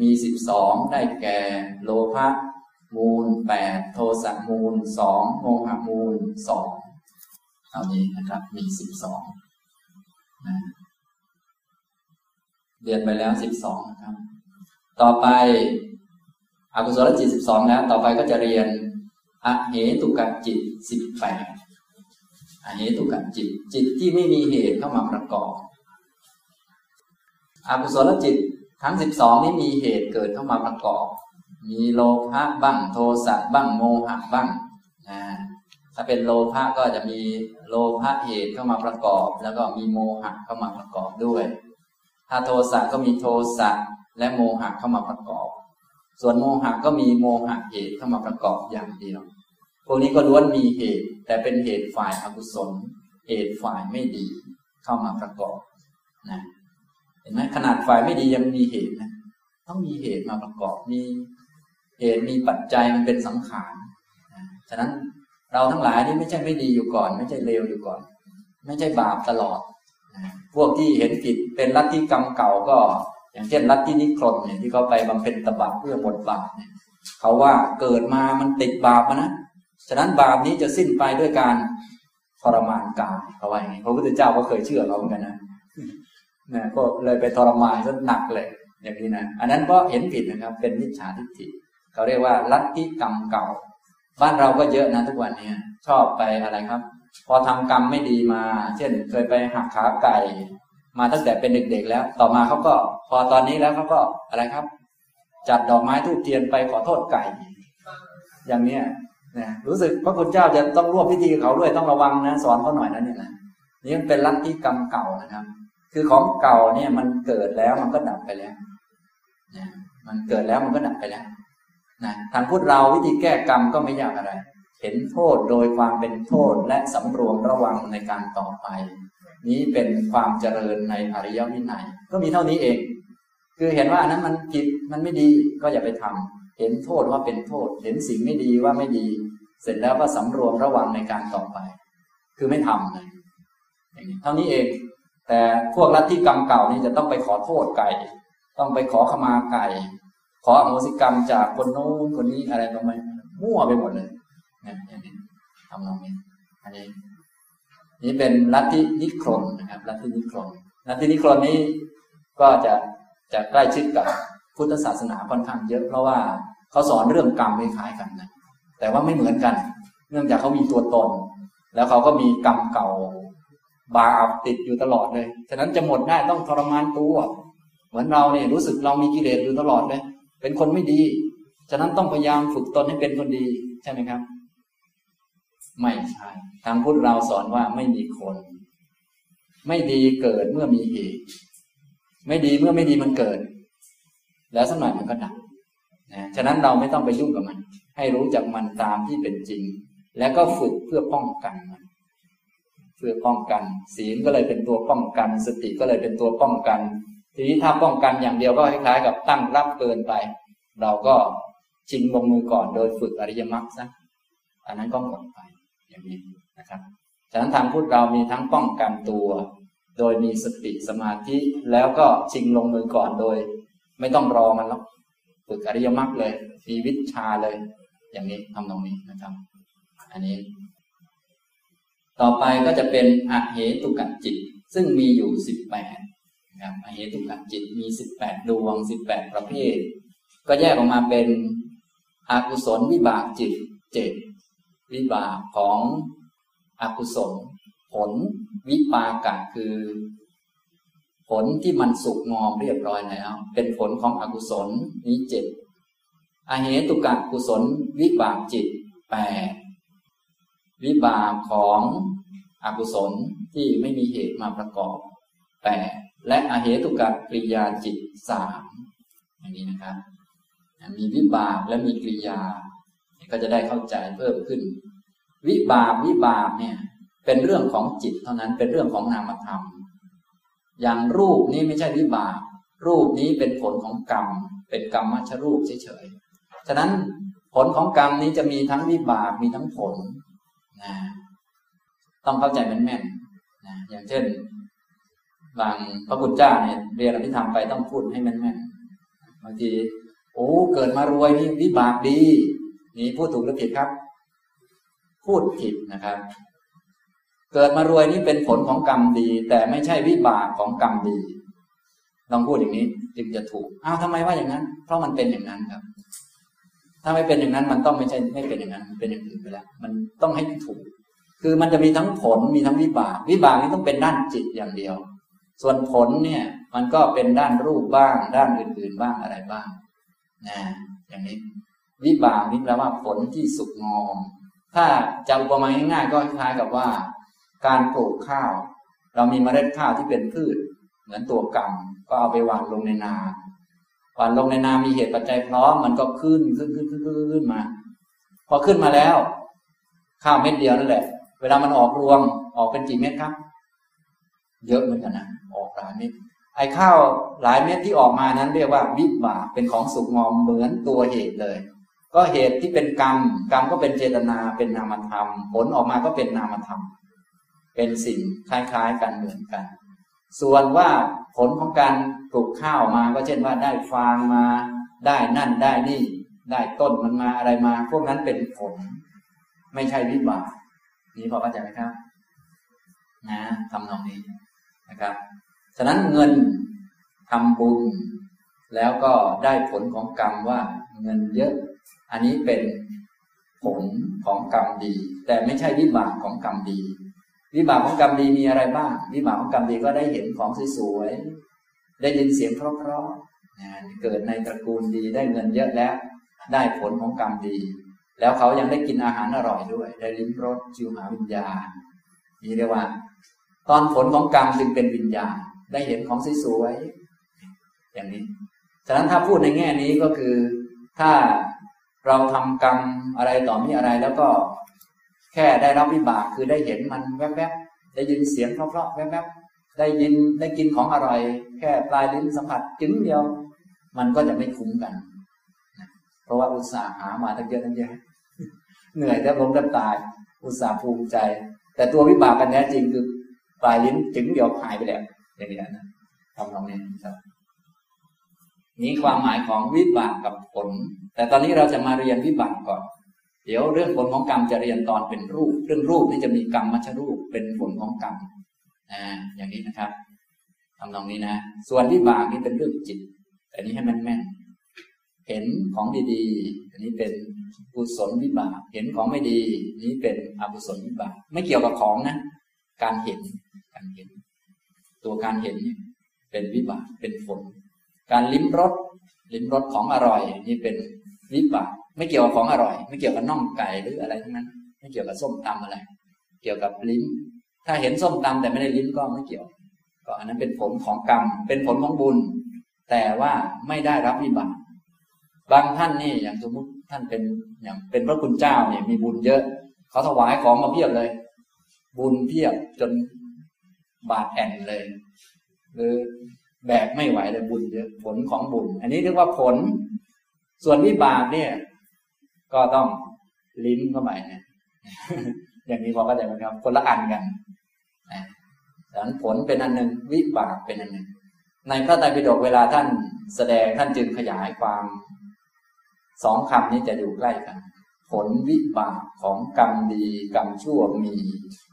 มีสิบสองได้แก่ โลภะมูลแปดโทสะมูลสองโมหะมูลสอง เท่านี้นะครับ มีสิบสองเรียนไปแล้วสิบสองนะครับ ต่อไปอกุศลจิตสิบสองแล้วต่อไปก็จะเรียนอเหตุกจิตสิบแปดอเหตุกจิต จิตที่ไม่มีเหตุเข้ามาประกอบอกุศลจิตทั้งสิบสองนี้มีเหตุเกิดเข้ามาประกอบ มีโลภะบ้างโทสะบ้างโมหะบ้างนะ ถ้าเป็นโลภะก็จะมีโลภะเหตุเข้ามาประกอบ แล้วก็มีโมหะเข้ามาประกอบด้วย ถ้าโทสะก็มีโทสะและโมหะเข้ามาประกอบ ส่วนโมหะก็มีโมหะเหตุเข้ามาประกอบอย่างเดียว พวกนี้ก็ล้วนมีเหตุ แต่เป็นเหตุฝ่ายอกุศล เหตุฝ่ายไม่ดีเข้ามาประกอบนะเห็นไหมขนาดฝ่ายไม่ดียังมีเหตุนะต้องมีเหตุมาประกอบมีเหตุมีปัจจัยมันเป็นสังขารฉะนั้น เราทั้งหลายนี่ไม่ใช่ไม่ดีอยู่ก่อน ไม่ใช่เลวอยู่ก่อน ไม่ใช่บาปตลอด พวกที่เห็นผิดเป็นลัทธิกรรมเก่าก็ อย่างเช่นลัทธินิครนเนี่ยที่เขาไปบำเพ็ญตบะเพื่อหมดบาปเนี่ยเขาว่าเกิดมามันติดบาปนะฉะนั้นบาปนี้จะสิ้นไปด้วยการทรมานกายเขาว่าอย่างนี้พระพุทธเจ้าก็เคยเชื่อเราเหมือนกันนะนะก็เลยไปทรมานซะหนักเลย อย่างนี้นะ อันนั้นก็เห็นผิดนะครับ เป็นมิจฉาทิฏฐิเขาเรียกว่าลัทธิกรรมเก่า บ้านเราก็เยอะนะทุกวันนี้ชอบไปอะไรครับ พอทำกรรมไม่ดีมา เช่น เคยไปหักขาไก่ มาตั้งแต่เป็นเด็กๆแล้ว ต่อมาเขาก็ พอตอนนี้แล้วเขาก็อะไรครับ จัดดอกไม้ทูบเทียนไปขอโทษไก่ อย่างเนี้ยนะรู้สึกพระคุณเจ้าจะต้องร่วมพิธีเขาด้วยต้องระวังนะสอนเขาหน่อยนะเนี่ยนะนี่มันเป็นลัทธิกรรมเก่านะครับ คือของเก่าเนี่ยมันเกิดแล้วมันก็ดับไปแล้วนะมันเกิดแล้วมันก็ดับไปแล้ว นะทางพุทธเราวิธีแก้กรรมก็ไม่ยากอะไร เห็นโทษโดยความเป็นโทษและสำรวมระวังในการต่อไป นี้เป็นความเจริญในอริยวินัย ก็มีเท่านี้เอง คือเห็นว่าอนั้นมันผิดมันไม่ดีก็อย่าไปทำเห็นโทษว่าเป็นโทษ เห็นสิ่งไม่ดีว่าไม่ดี เสร็จแล้วก็สำรวมระวังในการต่อไป คือไม่ทำเลยเท่านี้เอง แต่พวกลัทธิกรรมเก่านี่จะต้องไปขอโทษไก่ ต้องไปขอขมาไก่ ขออโหสิกรรมจากคนโน้นคนนี้อะไรประมาณมั่วไปหมดเลยนี่ยอย่างนี้ทำนองนี้ อันนี้ นี่เป็นลัทธินิครนนะครับลัทธินิครนลัทธินิครนนี้ก็จะจะใกล้ชิดกับพุทธศาสนาค่อนข้างเยอะ เพราะว่าเขาสอนเรื่องกรรมคล้ายกันนะแต่ว่าไม่เหมือนกัน เนื่องจากเขามีตัวตน แล้วเขาก็มีกรรมเก่าบาปติดอยู่ตลอดเลย ฉะนั้นจะหมดได้ต้องทรมานตัว เหมือนเราเนี่ยรู้สึกเรามีกิเลสอยู่ตลอดเลย เป็นคนไม่ดี ฉะนั้นต้องพยายามฝึกตนให้เป็นคนดี ใช่ไหมครับ ไม่ใช่ทางพุทธเราสอนว่าไม่มีคน ไม่ดีเกิดเมื่อมีเหตุ ไม่ดีเมื่อไม่ดีมันเกิด แล้วสักหน่อยมันก็ดับนะฉะนั้นเราไม่ต้องไปยุ่งกับมัน ให้รู้จักมันตามที่เป็นจริง แล้วก็ฝึกเพื่อป้องกันมันเพื่อป้องกัน ศีลก็เลยเป็นตัวป้องกัน สติก็เลยเป็นตัวป้องกัน ทีนี้ถ้าป้องกันอย่างเดียวก็คล้ายๆกับตั้งรับเกินไป เราก็ชิงลงมือก่อนโดยฝึกอริยมรรคซะอันนั้นก็หมดไปอย่างนี้นะครับฉะนั้นทางพุทธเรามีทั้งป้องกันตัว โดยมีสติสมาธิแล้วก็ชิงลงมือก่อนโดย ไม่ต้องรอมันแล้วฝึกอริยมรรคเลยมีวิชาเลย อย่างนี้ทำตรงนี้นะครับ อันนี้ ต่อไปก็จะเป็นอเหตุกจิต ซึ่งมีอยู่สิบแปด นะครับเหตุกจิตมีสิบแปดดวงสิบแปดประเภท ก็แยกออกมาเป็นอกุศลวิบากจิตเจ็ดวิบากของอกุศล ผลวิปากะคือ ผลที่มันสุกงอมเรียบร้อยแล้ว เป็นผลของอกุศลนี้เจ็ดอเหตุกะกุศลวิบากจิตแปดวิบากของอกุศลที่ไม่มีเหตุมาประกอบแปด และอเหตุกะกริยาจิตสามอย่างนี้นะครับ มีวิบากและมีกริยา ก็จะได้เข้าใจเพิ่มขึ้น วิบากวิบากเนี่ย เป็นเรื่องของจิตเท่านั้นเป็นเรื่องของนามธรรม อย่างรูปนี้ไม่ใช่วิบาก รูปนี้เป็นผลของกรรม เป็นกรรมมัชรูปเฉยๆฉะนั้นผลของกรรมนี้จะมีทั้งวิบากมีทั้งผลนะต้องเข้าใจแม่นๆนะอย่างเช่น บางพระพุทธเจ้าเนี่ยเรียนอภิธรรมไปต้องพูดให้แม่นๆบางทีโอ้เกิดมารวยนี่วิบากดีนี่พูดถูกหรือผิดครับ พูดผิดนะครับ เกิดมารวยนี่เป็นผลของกรรมดี แต่ไม่ใช่วิบากของกรรมดีลองพูดอย่างนี้จึงจะถูกอ้าวทำไมว่าอย่างนั้น เพราะมันเป็นอย่างนั้นครับ ถ้าไม่เป็นอย่างนั้นมันต้องไม่ใช่ไม่เป็นอย่างนั้นเป็นอย่างอื่นไปแล้ว มันต้องให้ถูก คือมันจะมีทั้งผลมีทั้งวิบาก วิบากนี้ต้องเป็นด้านจิตอย่างเดียว ส่วนผลเนี่ยมันก็เป็นด้านรูปบ้าง ด้านอื่นๆบ้างอะไรบ้างนะอย่างนี้ วิบากนี่แปลว่าผลที่สุกงอมถ้าจะอุปมาง่ายๆก็คล้ายกับว่า การปลูกข้าว เรามีเมล็ดข้าวที่เป็นพืช เหมือนตัวกรรมก็เอาไปวางลงในนาวานลงในนามีเหตุปัจจัยพร้อมมันก็ขึ้นขึ้นขึ้นขึ้นขึ้นมา พอขึ้นมาแล้ว ข้าวเม็ดเดียวนั่นแหละ เวลามันออกรวงออกเป็นกี่เม็ดครับ เยอะเหมือนกันนะออกหลายเม็ดไอ้ข้าวหลายเม็ดที่ออกมานั้นเรียกว่าวิบากเป็นของสุกงอมเหมือนตัวเหตุเลย ก็เหตุที่เป็นกรรมกรรมก็เป็นเจตนาเป็นนามธรรม ผลออกมาก็เป็นนามธรรม เป็นสิ่งคล้ายๆกันเหมือนกัน ส่วนว่าผลของการปลูกข้าวมาก็เช่นว่าได้ฟางมาได้นั่นได้นี่ ได้ต้นมันมาอะไรมา พวกนั้นเป็นผล ไม่ใช่วิบากนี่พอเข้าใจไหมครับ นะทำนองนี้ นะครับ ฉะนั้นเงินทำบุญ แล้วก็ได้ผลของกรรมว่าเงินเยอะ อันนี้เป็นผลของกรรมดี แต่ไม่ใช่วิบากของกรรมดี วิบากของกรรมดีมีอะไรบ้าง วิบากของกรรมดีก็ได้เห็นของสวยๆได้ยินเสียงเพราะๆเกิดในตระกูลดีได้เงินเยอะแล้ว ได้ผลของกรรมดี แล้วเขายังได้กินอาหารอร่อยด้วย ได้ลิ้มรสจิวหาวิญญาณนี่เรียกว่า ตอนผลของกรรมจึงเป็นวิญญาณ ได้เห็นของสวยๆอย่างนี้ ฉะนั้นถ้าพูดในแง่นี้ก็คือ ถ้าเราทำกรรมอะไรต่อมีอะไรแล้วก็แค่ได้รับวิบากคือได้เห็นมันแวบๆ ได้ยินเสียงเพราะๆแวบๆ ได้ยินได้กินของอร่อย แค่ปลายลิ้นสัมผัสจึงเดียว มันก็จะไม่คุ้มกัน เพราะว่าอุตส่าห์หามาตั้งเยอะตั้งแยะเหนื่อยแทบล้มแทบตาย อุตส่าห์ภูมิใจ แต่ตัววิบากกันแท้จริงคือ ปลายลิ้นจึงเดียวหายไปแล้วอย่างนี้นะทำตรงนี้ครับนี้ความหมายของวิบากกับผล แต่ตอนนี้เราจะมาเรียนวิบากก่อน เดี๋ยวเรื่องผลของกรรมจะเรียนตอนเป็นรูป เรื่องรูปนี่จะมีกรรมมัชรูปเป็นผลของกรรมอ่าอย่างนี้นะครับทำตรงนี้นะ ส่วนวิบากนี่เป็นเรื่องจิตอันนี้ให้มันแม่น เห็นของดีๆ อันนี้เป็นกุศลวิบาก เห็นของไม่ดี นี้เป็นอกุศลวิบาก ไม่เกี่ยวกับของนะ การเห็น การเห็น ตัวการเห็นเป็นวิบากเป็นผล การลิ้มรสลิ้มรสของอร่อย นี่เป็นวิบากไม่เกี่ยวกับของอร่อย ไม่เกี่ยวกับน่องไก่หรืออะไรทั้งนั้น ไม่เกี่ยวกับส้มตำอะไร เกี่ยวกับลิ้ม ถ้าเห็นส้มตำแต่ไม่ได้ลิ้มก็ไม่เกี่ยว ก็อันนั้นเป็นผลของกรรม เป็นผลของบุญ แต่ว่าไม่ได้รับวิบากบางท่านนี่อย่างสมมติท่านเป็นอย่างเป็นพระคุณเจ้าเนี่ยมีบุญเยอะ เขาถวายของมาเพียบเลย บุญเพียบจน บาดแอนเลย หรือแบกไม่ไหวเลยบุญเยอะผลของบุญ อันนี้เรียกว่าผล ส่วนวิบากเนี่ย ก็ต้องลิ้นเข้าไปเนี่ยอย่างนี้พอเข้าใจไหมครับ คนละอันกันดังนั้นผลเป็นอันหนึ่งวิบากเป็นอันหนึ่ง ในพระไตรปิฎกเวลาท่านแสดงท่านจึงขยายความสองคำนี้จะอยู่ใกล้กัน ผลวิบากของกรรมดีกรรมชั่วมี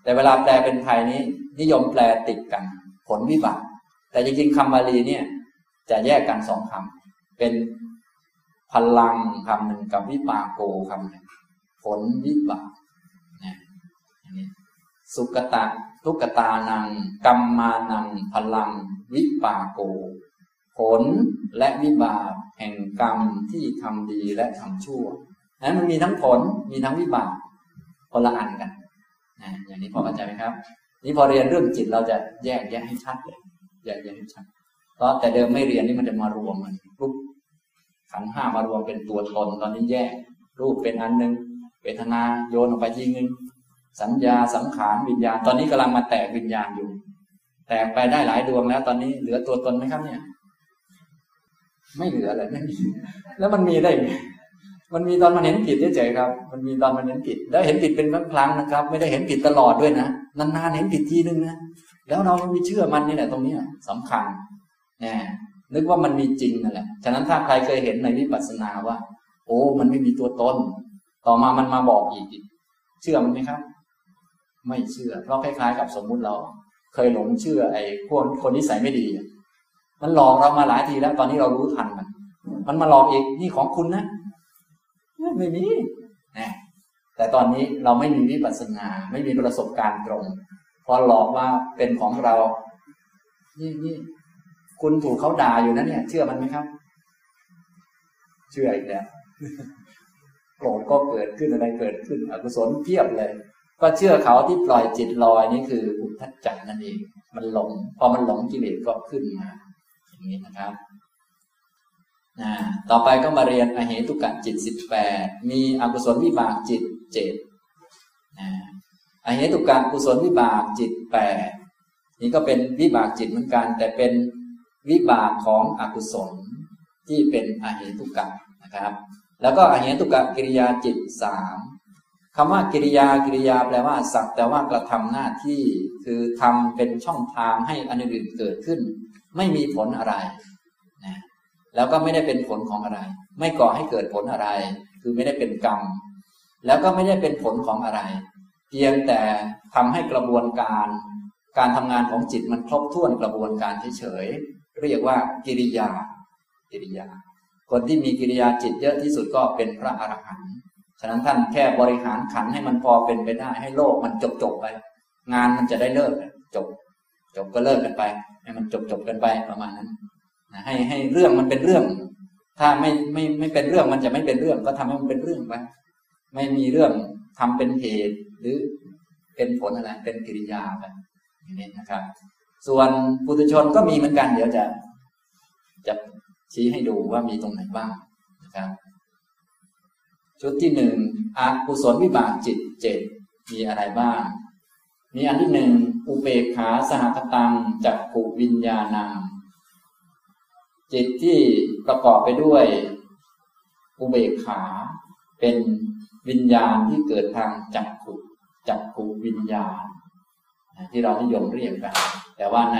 แต่เวลาแปลเป็นไทยนี้ นิยมแปลติดกัน ผลวิบาก แต่จริงๆคำบาลีเนี่ย จะแยกกันสองคำเป็นพลังคำหนึ่งกับวิปากโกคำหนึ่งผลวิบากนะนี้สุกตะทุกตานังกรรมานัง พลัง วิปากโก ผลและวิบากแห่งกรรมที่ทำดีและทำชั่วนั้นมันมีทั้งผลมีทั้งวิบากคนละอันกันนะอย่างนี้พอเข้าใจไหมครับ นี่พอเรียนเรื่องจิตเราจะแยกแยะให้ชัดเลยแยกแยะให้ชัดเพราะแต่เดิมไม่เรียนนี่มันจะมารวมมันรูปขันห้ามารวมเป็นตัวตนตอนนี้แยก รูปเป็นอันหนึ่งเวทนาโยนออกไปทีนึงสัญญาสังขารวิญญาณ ตอนนี้กำลังมาแตกวิญญาณอยู่ แตกไปได้หลายดวงแล้ว ตอนนี้เหลือตัวตนไหมครับเนี่ย ไม่เหลือเลยไม่มีแล้วมันมีได้ไง มันมีตอนมันเห็นผิดเฉยๆครับ มันมีตอนมันเห็นผิด แล้วเห็นผิดเป็นครั้งๆนะครับ ไม่ได้เห็นผิดตลอดด้วยนะนานๆเห็นผิดทีนึงนะแล้วเราไม่เชื่อมันนี่แหละตรงนี้สำคัญแน่นึกว่ามันมีจริงนั่นแหละฉะนั้นถ้าใครเคยเห็นในวิปัสสนาว่า โอ้ มันไม่มีตัวตน ต่อมามันมาบอกอีก เชื่อมันไหมครับ ไม่เชื่อ เพราะคล้ายๆ กับสมมุติเรา เคยหลงเชื่อไอ้พวกคนนิสัยไม่ดี มันหลอกเรามาหลายทีแล้ว ตอนนี้เรารู้ทันมัน มันมาหลอกอีกนี่ของคุณนะ ไม่มีนะแต่ตอนนี้เราไม่มีวิปัสสนา ไม่มีประสบการณ์ตรงพอหลอกว่าเป็นของเรา นี่นี่คุณถูกเขาด่าอยู่นะเนี่ย เชื่อมันไหมครับ เชื่ออีกแล้วโกรธก็เกิดขึ้นอะไรเกิดขึ้นอกุศลเพียบเลย ก็เชื่อเขาที่ปล่อยจิตลอยนี่คืออุทธัจจานั่นเอง มันหลง พอมันหลงกิเลสก็ขึ้นมา อย่างนี้นะครับ นะต่อไปก็มาเรียนอเหตุกะจิตสิบแปดมีอกุศลวิบากจิตเจ็ดนะอเหตุกะกุศลวิบากจิตแปดนี่ก็เป็นวิบากจิตเหมือนกัน แต่เป็นวิบากของอกุศลที่เป็นอเหตุกะนะครับ แล้วก็อเหตุกะกิริยาจิตสามคำว่ากิริยากิริยาแปลว่าสักแต่ว่ากระทำหน้าที่คือทำเป็นช่องทางให้อันอื่นเกิดขึ้น ไม่มีผลอะไร แล้วก็ไม่ได้เป็นผลของอะไร ไม่ก่อให้เกิดผลอะไร คือไม่ได้เป็นกรรม แล้วก็ไม่ได้เป็นผลของอะไร เพียงแต่ทำให้กระบวนการ การทำงานของจิตมันครบถ้วนกระบวนการเฉยๆ เรียกว่ากิริยา กิริยา คนที่มีกิริยาจิตเยอะที่สุดก็เป็นพระอรหันต์ ฉะนั้นท่านแค่บริหารขันให้มันพอเป็นไปได้ ให้โลกมันจบจบไป งานมันจะได้เลิกจบ จบก็เลิกกันไป ให้มันจบจบกันไปประมาณนั้น ให้ให้เรื่องมันเป็นเรื่อง ถ้าไม่ไม่ไม่เป็นเรื่องมันจะไม่เป็นเรื่อง ก็ทำให้มันเป็นเรื่องไปไม่มีเรื่องทำเป็นเหตุหรือเป็นผลอะไรเป็นกิริยาไปอย่างนี้นะครับ ส่วนปุถุชนก็มีเหมือนกัน เดี๋ยวจะ จะชี้ให้ดูว่ามีตรงไหนบ้างนะครับ ชุดที่หนึ่งอกุศลวิบากจิตเจ็ดมีอะไรบ้างมีอันที่หนึ่งอุเบกขาสหคตังจักขุวิญญาณัง จิตที่ประกอบไปด้วย อุเบกขา เป็นวิญญาณที่เกิดทางจักขุจักขุวิญญาณ ที่เรานิยมเรียกกัน แต่ว่าใน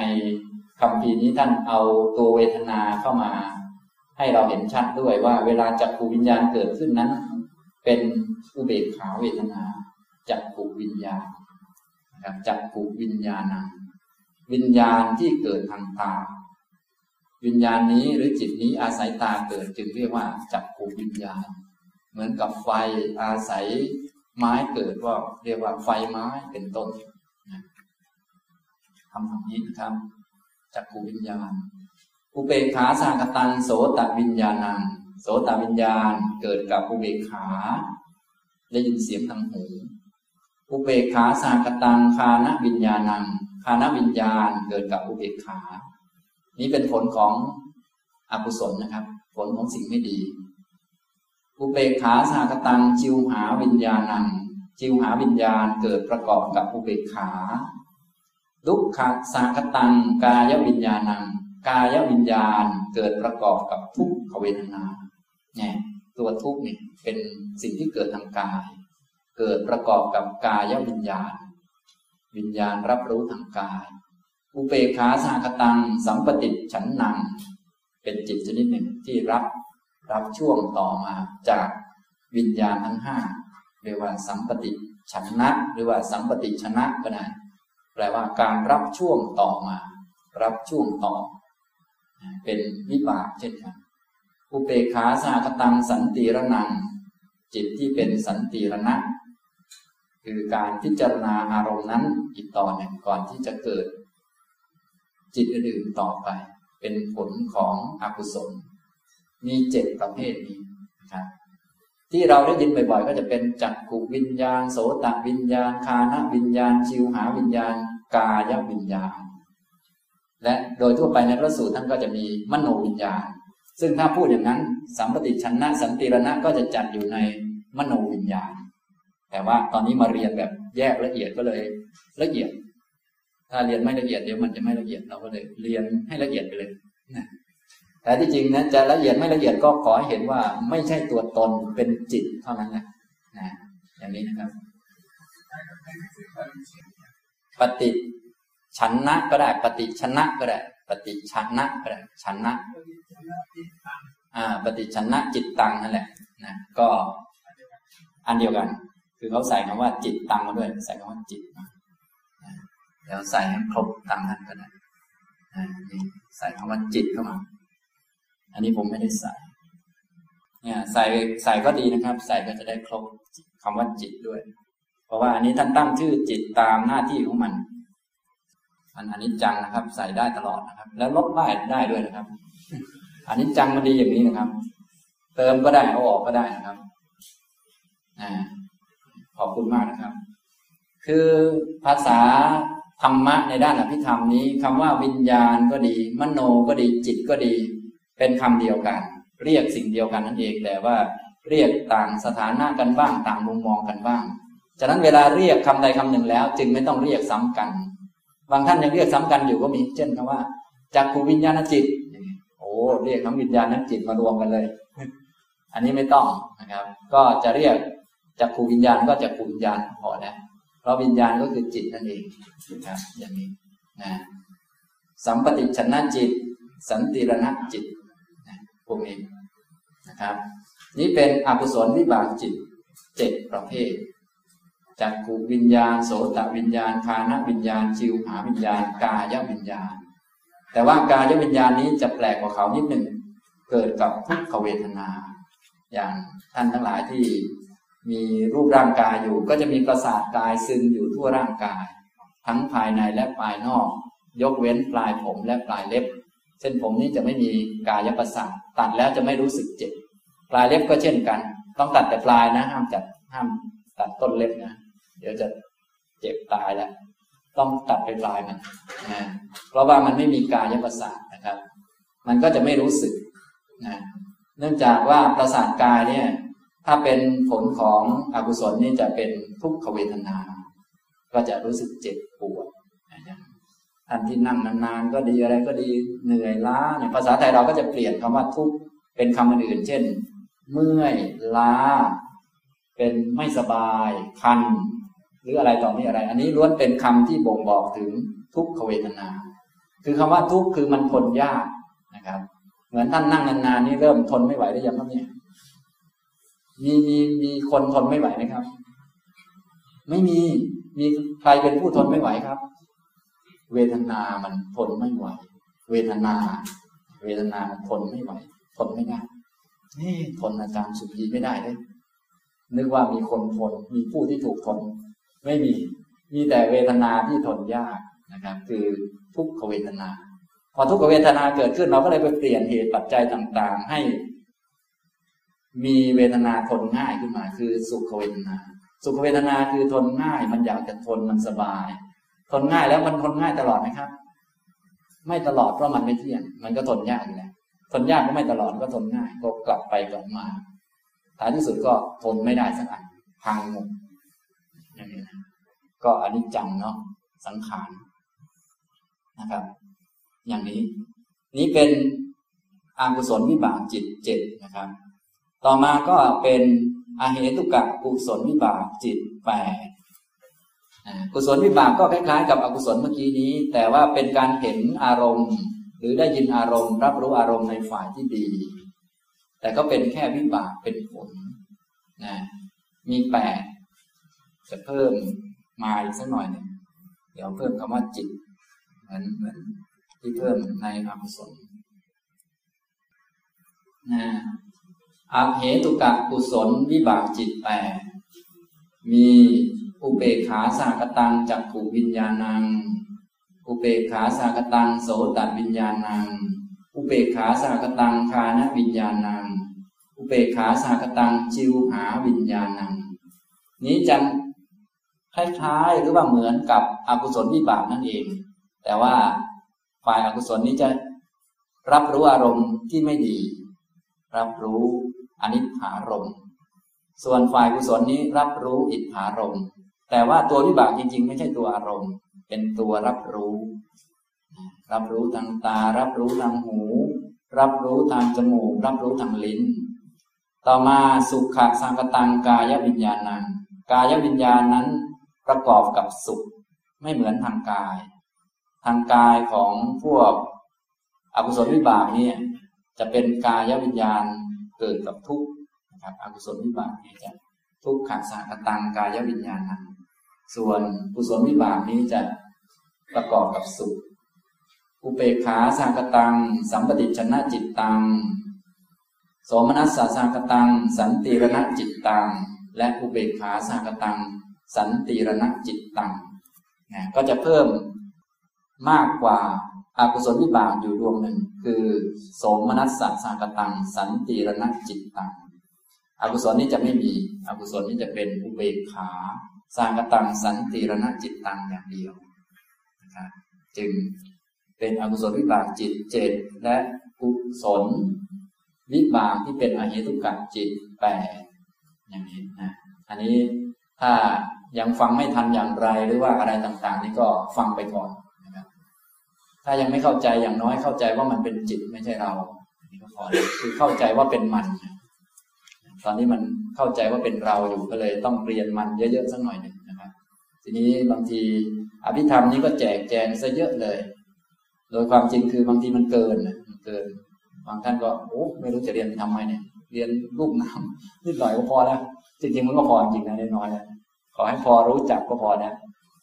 คำพีนี้ท่านเอาตัวเวทนาเข้ามา ให้เราเห็นชัดด้วยว่าเวลาจักขูวิญญาณเกิดขึ้นนั้น เป็นอุเบกขาเวทนาจักขูวิญญาณจับจักขูวิญญาณังวิญญาณที่เกิดทางตา วิญญาณนี้หรือจิตนี้อาศัยตาเกิดจึงเรียกว่าจักขูวิญญาณ เหมือนกับไฟอาศัยไม้เกิดว่าเรียกว่าไฟไม้เป็นต้นทำแบบนี้นะครับจักขูวิญญาณ อุเบกขาสางกตังโสตวิญญาณังโสตวิญญาณเกิดกับอุเบกขา ได้ยินเสียงทางหูอุเบกขาสางกตังคานวิญญาณังคานวิญญาณเกิดกับอุเบกขา นี้เป็นผลของอกุศลนะครับ ผลของสิ่งไม่ดี อุเบกขาสากตังจิวหาวิญญาณังจิวหาวิญญาณเกิดประกอบกับอุเบกขาดุกขสากตังกายวิญญาณังกายวิญญาณเกิดประกอบกับทุกขเวทนาเนี่ยตัวทุกเนี่ยเป็นสิ่งที่เกิดทางกาย เกิดประกอบกับกายวิญญาณ วิญญาณรับรู้ทางกาย อุเปขาสหคตัง สัมปติฉันนัง เป็นจิตชนิดหนึ่งที่รับรับช่วงต่อมาจากวิญญาณทั้งห้าเรียกว่าสัมปติฉันนะ หรือว่าสัมปติชนะก็ได้แปลว่าการรับช่วงต่อมา รับช่วงต่อ เป็นวิบากเช่นกันอุเปขาสหคตังสันติระนัง จิตที่เป็นสันติระนะ คือการพิจารณาอารมณ์นั้นอีกต่อหนึ่งก่อนที่จะเกิด จิตอื่นๆต่อไป เป็นผลของอกุศล มีเจ็ดประเภทนี้นะครับที่เราได้ยินบ่อยๆ ก็จะเป็นจักขุวิญญาณ โสตวิญญาณ คานะวิญญาณ ชิวหาวิญญาณ กายวิญญาณ และโดยทั่วไปในพระสูตรท่านก็จะมีมโนวิญญาณ ซึ่งถ้าพูดอย่างนั้นสัมปติชนะสันติรณะก็จะจัดอยู่ในมโนวิญญาณ แต่ว่าตอนนี้มาเรียนแบบแยกละเอียดก็เลยละเอียด ถ้าเรียนไม่ละเอียดเดี๋ยวมันจะไม่ละเอียดเราก็เลยเรียนให้ละเอียดไปเลยนะแต่ที่จริงนะจะละเอียดไม่ละเอียดก็ขอให้เห็นว่าไม่ใช่ตัวตนเป็นจิตเท่านั้นนะนะอย่างนี้นะครับ ปฏิชันนะก็ได้ ปฏิชนะก็ได้ ปฏิชันนะก็ได้ชันนะอ่า ปฏิชนะจิตตังนั่นแหละนะก็อันเดียวกัน คือเขาใส่คำว่าจิตตังมาด้วย ใส่คำว่าจิต มาแล้วใส่ให้ครบตามนั้นก็ได้นี่ใส่คำว่าจิตเข้ามา อันนี้ผมไม่ได้ใส่ เนี่ยใส่ใส่ก็ดีนะครับ ใส่ก็จะได้ครบคำว่าจิตด้วย เพราะว่าอันนี้ท่านตั้งชื่อจิตตามหน้าที่ของมัน มันอันนี้จังนะครับ ใส่ได้ตลอดนะครับ แล้วลบได้ได้ด้วยนะครับ อันนี้จังมันดีอย่างนี้นะครับ เติมก็ได้เอาออกก็ได้นะครับอ่าขอบคุณมากนะครับ คือภาษา รรมะในด้านอภิธรรมนี้คำว่าวิญญาณก็ดี มโนก็ดีจิตก็ดี เป็นคำเดียวกัน เรียกสิ่งเดียวกันนั่นเองแต่ว่า เรียกต่างสถานะกันบ้างต่างมุมมองกันบ้างฉะนั้นเวลาเรียกคำใดคำหนึ่งแล้ว จึงไม่ต้องเรียกซ้ำกัน บางท่านยังเรียกซ้ำกันอยู่ก็มี เช่นคำว่าจากขูวิญญาณจิต โอ้เรียกทั้งวิญญาณทั้งจิตมารวมกันเลย อันนี้ไม่ต้องนะครับ ก็จะเรียกจากขูวิญญาณก็จากขูวิญญาณพอแล้ว เพราะวิญญาณก็คือจิตนั่นเองนะครับอย่างนี้นะสัมปติชนะจิต สันติรณะจิตนะพวกนี้นะครับ นี่เป็นอกุศลวิบากจิตเจ็ดประเภทจักขูวิญญาณ โสตวิญญาณคานวิญญาณ จิวหาวิญญาณ กายวิญญาณ แต่ว่ากายวิญญาณนี้จะแปลกกว่าเขานิดหนึ่ง เกิดกับทุกขเวทนา อย่างท่านทั้งหลายที่ มีรูปร่างกายอยู่ ก็จะมีประสาทกายซึมอยู่ทั่วร่างกาย ทั้งภายในและภายนอก ยกเว้นปลายผมและปลายเล็บ เส้นผมนี้จะไม่มีกายประสาทตัดแล้วจะไม่รู้สึกเจ็บ ปลายเล็บก็เช่นกัน ต้องตัดแต่ปลายนะ ห้ามจัดห้ามตัดต้นเล็บนะ เดี๋ยวจะเจ็บตายแล้วต้องตัดไปปลายมันนะเพราะว่ามันไม่มีกายประสาทนะครับ มันก็จะไม่รู้สึกนะเนื่องจากว่าประสาทกายเนี่ย ถ้าเป็นผลของอกุศลนี่จะเป็นทุกขเวทนา ก็จะรู้สึกเจ็บปวดท่านที่นั่งนานๆก็ดีอะไรก็ดีเหนื่อยล้าเนี่ยภาษาไทยเราก็จะเปลี่ยนคำว่าทุกเป็นคำอื่นเช่น เมื่อยล้า เป็นไม่สบายคัน หรืออะไรต่อมีอะไร อันนี้ล้วนเป็นคำที่บ่งบอกถึงทุกขเวทนา คือคำว่าทุกคือมันทนยากนะครับ เหมือนท่านนั่งนานๆนี่เริ่มทนไม่ไหวได้ยังครับเนี่ย มีมีมีคนทนไม่ไหวไหมครับ ไม่มีมีใครเป็นผู้ทนไม่ไหวครับ เวทนามันทนไม่ไหว เวทนา เวทนามันทนไม่ไหว ทนไม่ได้นี่ทนอาจารย์สุภีไม่ได้เลยนึกว่ามีคนทนมีผู้ที่ถูกทน ไม่มี มีแต่เวทนาที่ทนยากนะครับ คือทุกขเวทนา พอทุกขเวทนาเกิดขึ้นเราก็เลยไปเปลี่ยนเหตุปัจจัยต่าง ๆ ให้ มีเวทนาทนง่ายขึ้นมา คือสุขเวทนา สุขเวทนาคือทนง่าย มันอยากจะทนมันสบาย ทนง่ายแล้วมันทนง่ายตลอดไหมครับ ไม่ตลอดเพราะมันไม่เที่ยง มันก็ทนยากอยู่แล้วทนยากก็ไม่ตลอดก็ทนง่าย ก็กลับไปกลับมาท้ายที่สุดก็ทนไม่ได้สักอันพังหมดอย่างนี้นะก็อันนี้จังเนาะสังขารนะครับ อย่างนี้ นี้เป็นอากุศลวิบากจิตเจ็ดนะครับ ต่อมาก็เป็นอาเหตุกะกุศลวิบากจิตแปดกุศลวิบากก็คล้ายๆ กับอกุศลเมื่อกี้นี้ แต่ว่าเป็นการเห็นอารมณ์ หรือได้ยินอารมณ์ รับรู้อารมณ์ในฝ่ายที่ดี แต่ก็เป็นแค่วิบากเป็นผลนะมีแปดจะเพิ่มมาอีกสักหน่อยนึ่งเดี๋ยวเพิ่มคำว่าจิตเหมือนเหมือนที่เพิ่มในอกุศลนะ อาเหตุกะกุศลวิบากจิตแปดมีอุเบกขาสากตังจักขูวิญญาณัง อุเบกขาสากตังโสตวิญญาณัง อุเบกขาสากตังคานวิญญาณัง อุเบกขาสากตังจิวหาวิญญาณัง นี้จะคล้ายๆหรือว่าเหมือนกับอกุศลวิบากนั่นเอง แต่ว่าฝ่ายอากุศลนี้จะรับรู้อารมณ์ที่ไม่ดี รับรู้ อนิจฐารมส่วนฝ่ายกุศลนี้รับรู้อิทธารมแต่ว่าตัววิบากจริง ๆ ไม่ใช่ตัวอารมณ์ เป็นตัวรับรู้ รับรู้ทางตา รับรู้ทางหู รับรู้ทางจมูก รับรู้ทางลิ้น ต่อมาสุขะสังกตังกายวิญญาณังกายวิญญาณนั้นประกอบกับสุข ไม่เหมือนทางกาย ทางกายของพวกอกุศลวิบากนี่จะเป็นกายวิญญาณ เกิดกับทุกข์นะครับอกุศลวิบากนี่จะทุกขังสังกตังกายวิญญาณังส่วนกุศลวิบากนี้จะประกอบกับสุข อุเปกขาสหคตัง สัมปฏิจฉนจิตตัง โสมนัสสะสังกตัง สันติรณจิตตัง และอุเปกขาสหคตัง สันตีรณจิตตังนะก็จะเพิ่มมากกว่า อากุศลวิบากอยู่ดวงหนึ่ง คือโสมนัสสะสังกตัง สันติรณจิตตังอกุศลนี้จะไม่มีอกุศลนี้จะเป็นอุเบกขาสร้างกตังสันติรณจิตตังอย่างเดียวนะครับจึงเป็นอกุศลวิบากจิตเจ็ดและกุศลวิบากที่เป็นอเหตุกะจิตแปดอย่างนี้นะอันนี้ถ้ายังฟังไม่ทันอย่างไรหรือว่าอะไรต่างๆ นี่ก็ฟังไปก่อน ถ้ายังไม่เข้าใจอย่างน้อยเข้าใจว่ามันเป็นจิตไม่ใช่เราอันนี้ก็พอคือเข้าใจว่าเป็นมัน ตอนนี้มันเข้าใจว่าเป็นเราอยู่ก็เลย ต้องเรียนมันเยอะๆสักหน่อยหนึ่งนะครับ ทีนี้บางทีอภิธรรมนี้ก็แจกแจงซะเยอะเลย โดยความจริงคือบางทีมันเกินมันเกิน บางท่านก็โอ้ไม่รู้จะเรียนทำไมเนี่ย เรียนรูปน้ำนิดหน่อยก็พอแล้วจริงๆมันก็พอจริงนะน้อยแล้วขอให้พอรู้จักก็พอนะ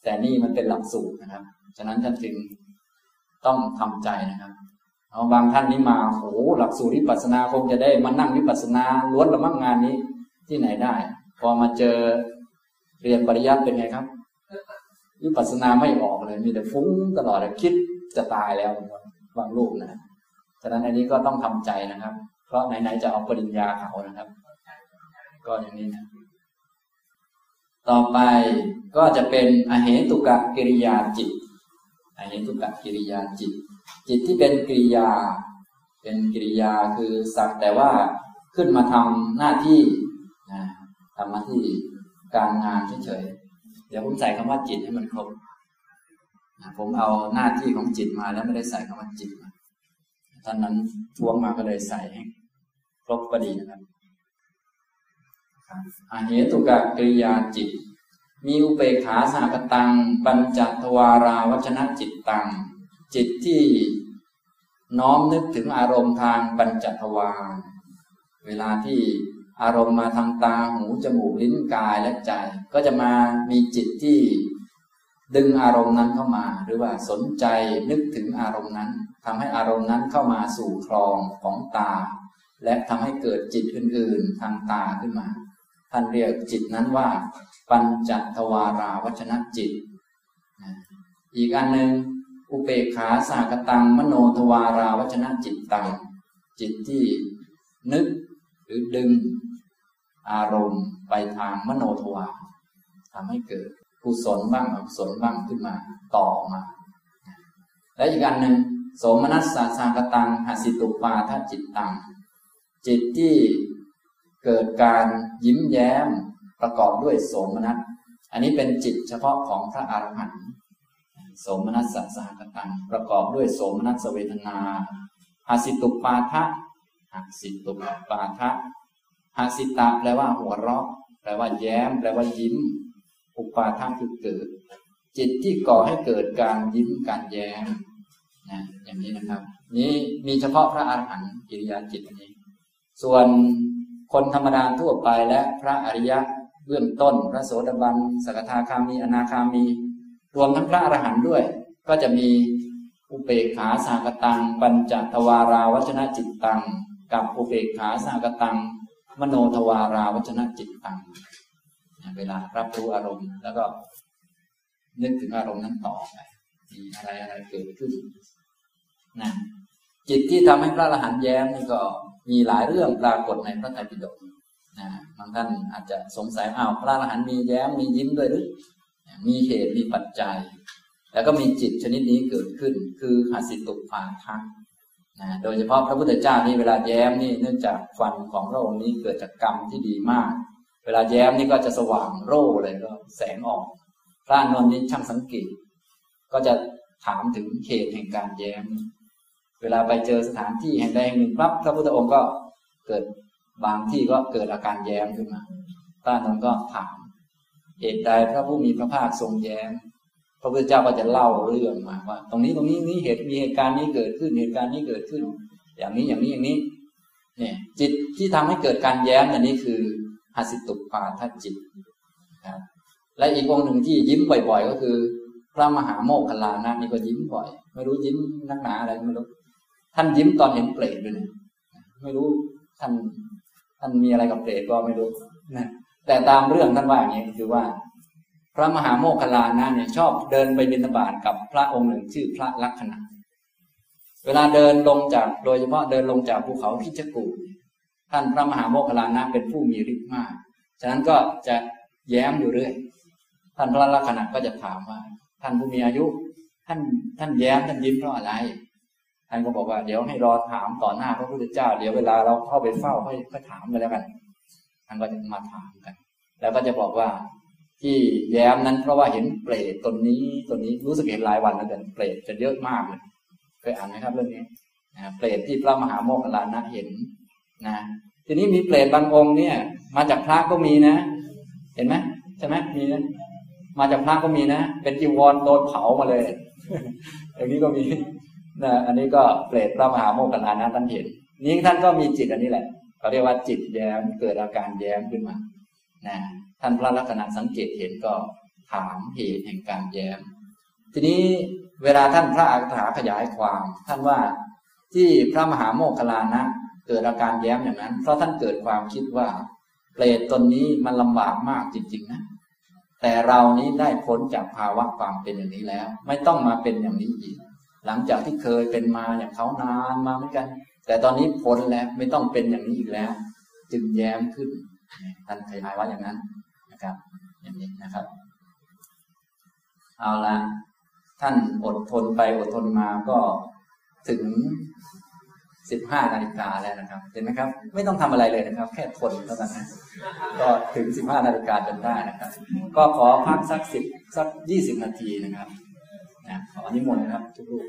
แต่นี่มันเป็นหลักสูตรนะครับ ฉะนั้นท่านจึง ต้องทำใจนะครับเอาบางท่านนี้มาโหหลักสูตรวิปัสสนาคงจะได้มานั่งวิปัสสนาล้วนละมั่งงานนี้ที่ไหนได้ พอมาเจอเรียนปริยัติเป็นไงครับวิปัสสนาไม่ออกเลยมีแต่ฟุ้งตลอดคิดจะตายแล้วบางลูกนะฉะนั้นอันนี้ก็ต้องทำใจนะครับ เพราะไหนๆจะเอาปริญญาเขานะครับ ก็อย่างนี้นะต่อไปก็จะเป็นอเหตุกะกิริยาจิต อเหตุกะกิริยาจิต จิตที่เป็นกิริยา เป็นกิริยาคือสักแต่ว่าขึ้นมาทำหน้าที่นะทำหน้าที่การงานเฉยๆเดี๋ยวผมใส่คำว่าจิตให้มันครบนะผมเอาหน้าที่ของจิตมาแล้วไม่ได้ใส่คำว่าจิตมาท่านนั้นทวงมาก็เลยใส่ให้ครบพอดีนะครับอาเหตุกะกริยาจิต มีอุเบกขาสากตัง ปัญจทวาราวัชนะจิตตัง จิตที่น้อมนึกถึงอารมณ์ทางปัญจทวาร เวลาที่อารมณ์มาทางตาหูจมูกลิ้นกายและใจ ก็จะมามีจิตที่ดึงอารมณ์นั้นเข้ามา หรือว่าสนใจนึกถึงอารมณ์นั้นทำให้อารมณ์นั้นเข้ามาสู่คลองของตา และทำให้เกิดจิตอื่น ๆ ทางตาขึ้นมา ท่านเรียกจิตนั้นว่า ปัญจทวาราวัชนะจิต อีกอันหนึ่งอุเปกขาสากตัง มโนทวาราวัชนะจิตตัง จิตที่นึกหรือดึงอารมณ์ไปทางมโนทวารทำให้เกิดกุศลบ้างอกุศลบ้างขึ้นมาต่อมา และอีกอันหนึ่ง โสมนัสสาสากตังหสิตุปาทจิตตัง จิตที่ เกิดการยิ้มแย้มประกอบด้วยโสมนัส อันนี้เป็นจิตเฉพาะของพระอรหันต์โสมนัสสะสหกตังประกอบด้วยโสมนัสเวทนาหาสิตุปาทะหาสิตุปาทะหาสิตะแปลว่าหัวเราะ แปลว่าแย้ม แปลว่ายิ้ม อุปาทานคือเกิด จิตที่ก่อให้เกิดการยิ้มการแย้มนะอย่างนี้นะครับ นี้มีเฉพาะพระอรหันต์กิริยาจิตนี้ ส่วน คนธรรมดาทั่วไปและพระอริยะเบื้องต้น พระโสดาบันสกทาคามีอนาคามี รวมทั้งพระอรหันต์ด้วย ก็จะมีอุเบกขาสากตัง ปัญจทวาราวัชนะจิตตัง กับอุเบกขาสากตัง มโนทวาราวัชนะจิตตังเวลารับรู้อารมณ์แล้วก็นึกถึงอารมณ์นั้นต่อไปมีอะไรอะไรเกิดขึ้นนะจิตที่ทำให้พระอรหันต์แย้มนี่ก็ มีหลายเรื่องปรากฏในพระไตรปิฎกนะบางท่านอาจจะสงสัยอ้าวพระอรหันต์มีแย้มมียิ้มด้วยหรือมีเหตุมีปัจจัย แล้วก็มีจิตชนิดนี้เกิดขึ้น คือหาสิตุภาทังนะโดยเฉพาะพระพุทธเจ้านี่เวลาแย้มนี่เนื่องจากฟันของพระองค์นี้เกิดจากกรรมที่ดีมาก เวลาแย้มนี่ก็จะสว่างโร่เลยก็แสงออกพระนนท์นี้ช่างสังเกต ก็จะถามถึงเหตุแห่งการแย้ม เวลาไปเจอสถานที่แห่งใดแห่งหนึ่งปั๊บพระพุทธองค์ก็เกิดบางที่ก็เกิดอาการแย้มขึ้นมาพระนนท์ก็ถามเหตุใดพระผู้มีพระภาคทรงแย้ม พระพุทธเจ้าก็จะเล่าเรื่องมาว่า ตรงนี้ตรงนี้นี่เหตุมีเหตุการณ์นี้เกิดขึ้นเหตุการณ์นี้เกิดขึ้น อย่างนี้อย่างนี้อย่างนี้ เนี่ย จิตที่ทำให้เกิดการแย้มอันนี้คือหสิตุปาทจิตครับและอีกองหนึ่งที่ยิ้มบ่อย ๆ ก็คือ พระมหาโมคคลานะนี่ก็ยิ้มบ่อย ไม่รู้ยิ้มนักหนาอะไรไม่รู้ ท่านยิ้มตอนเห็นเปรตด้วยนะไม่รู้ท่านท่านมีอะไรกับเปรตก็ไม่รู้นะแต่ตามเรื่องท่านว่าอย่างนี้คือว่า พระมหาโมคคลานะเนี่ยชอบเดินไปบิณฑบาตกับพระองค์หนึ่งชื่อพระลักษณะเวลาเดินลงจากโดยเฉพาะเดินลงจากภูเขาพิจกูท่านพระมหาโมคคลานะเป็นผู้มีฤทธิ์มาก ฉะนั้นก็จะแย้มอยู่เรื่อย ท่านพระลักษณะก็จะถามว่า ท่านผู้มีอายุ ท่านท่านแย้มท่านยิ้มเพราะอะไร ท่านก็บอกว่าเดี๋ยวให้รอถามต่อหน้าพระพุทธเจ้า เดี๋ยวเวลาเราเข้าไปเฝ้าค่อยค่อยถามกันแล้วกันท่านก็จะมาถามกัน แล้วก็จะบอกว่าที่แย้มนั้นเพราะว่าเห็นเปรตตนนี้ตนนี้รู้สึกเห็นหลายวันแล้วกันเปรตจะเยอะมากเลยเคยอ่านไหมครับเรื่องนี้นะเปรตที่พระมหาโมคคลานะเห็นนะทีนี้มีเปรตบางองค์เนี่ย มาจากพระก็มีนะ เห็นไหมใช่ไหมมีนะมาจากพระก็มีนะ เป็นจีวรโดนเผามาเลย อย่างนี้ก็มี นะอันนี้ก็เปรตพระมหาโมคคลานะท่านเห็น นี้ท่านก็มีจิตอันนี้แหละเขาเรียกว่าจิตแย้มเกิดอาการแย้มขึ้นมานะท่านพระลักษณะสังเกตเห็นก็ถามเหตุแห่งการแย้ม ทีนี้เวลาท่านพระอัฏฐาขยายความ ท่านว่าที่พระมหาโมคคลานะเกิดอาการแย้มอย่างนั้น เพราะท่านเกิดความคิดว่าเปรตตนนี้มันลำบากมากจริง ๆ นะ แต่เรานี้ได้พ้นจากภาวะความเป็นอย่างนี้แล้ว ไม่ต้องมาเป็นอย่างนี้อีก หลังจากที่เคยเป็นมาอย่างเขานานมาเหมือนกัน แต่ตอนนี้พ้นแล้วไม่ต้องเป็นอย่างนี้อีกแล้ว จึงแย้มขึ้นท่านขยายว่าอย่างนั้นนะครับ อย่างนี้นะครับ เอาละท่านอดทนไปอดทนมาก็ถึงสิบห้านาฬิกาแล้วนะครับ เห็นไหมครับ ไม่ต้องทำอะไรเลยนะครับ แค่ทนเท่านั้นนะก็ถึงสิบห้านาฬิกาจนได้นะครับ ก็ขอพักสักสิบสักยี่สิบนาทีนะครับ นะขออนิมนต์นะครับทุกรูป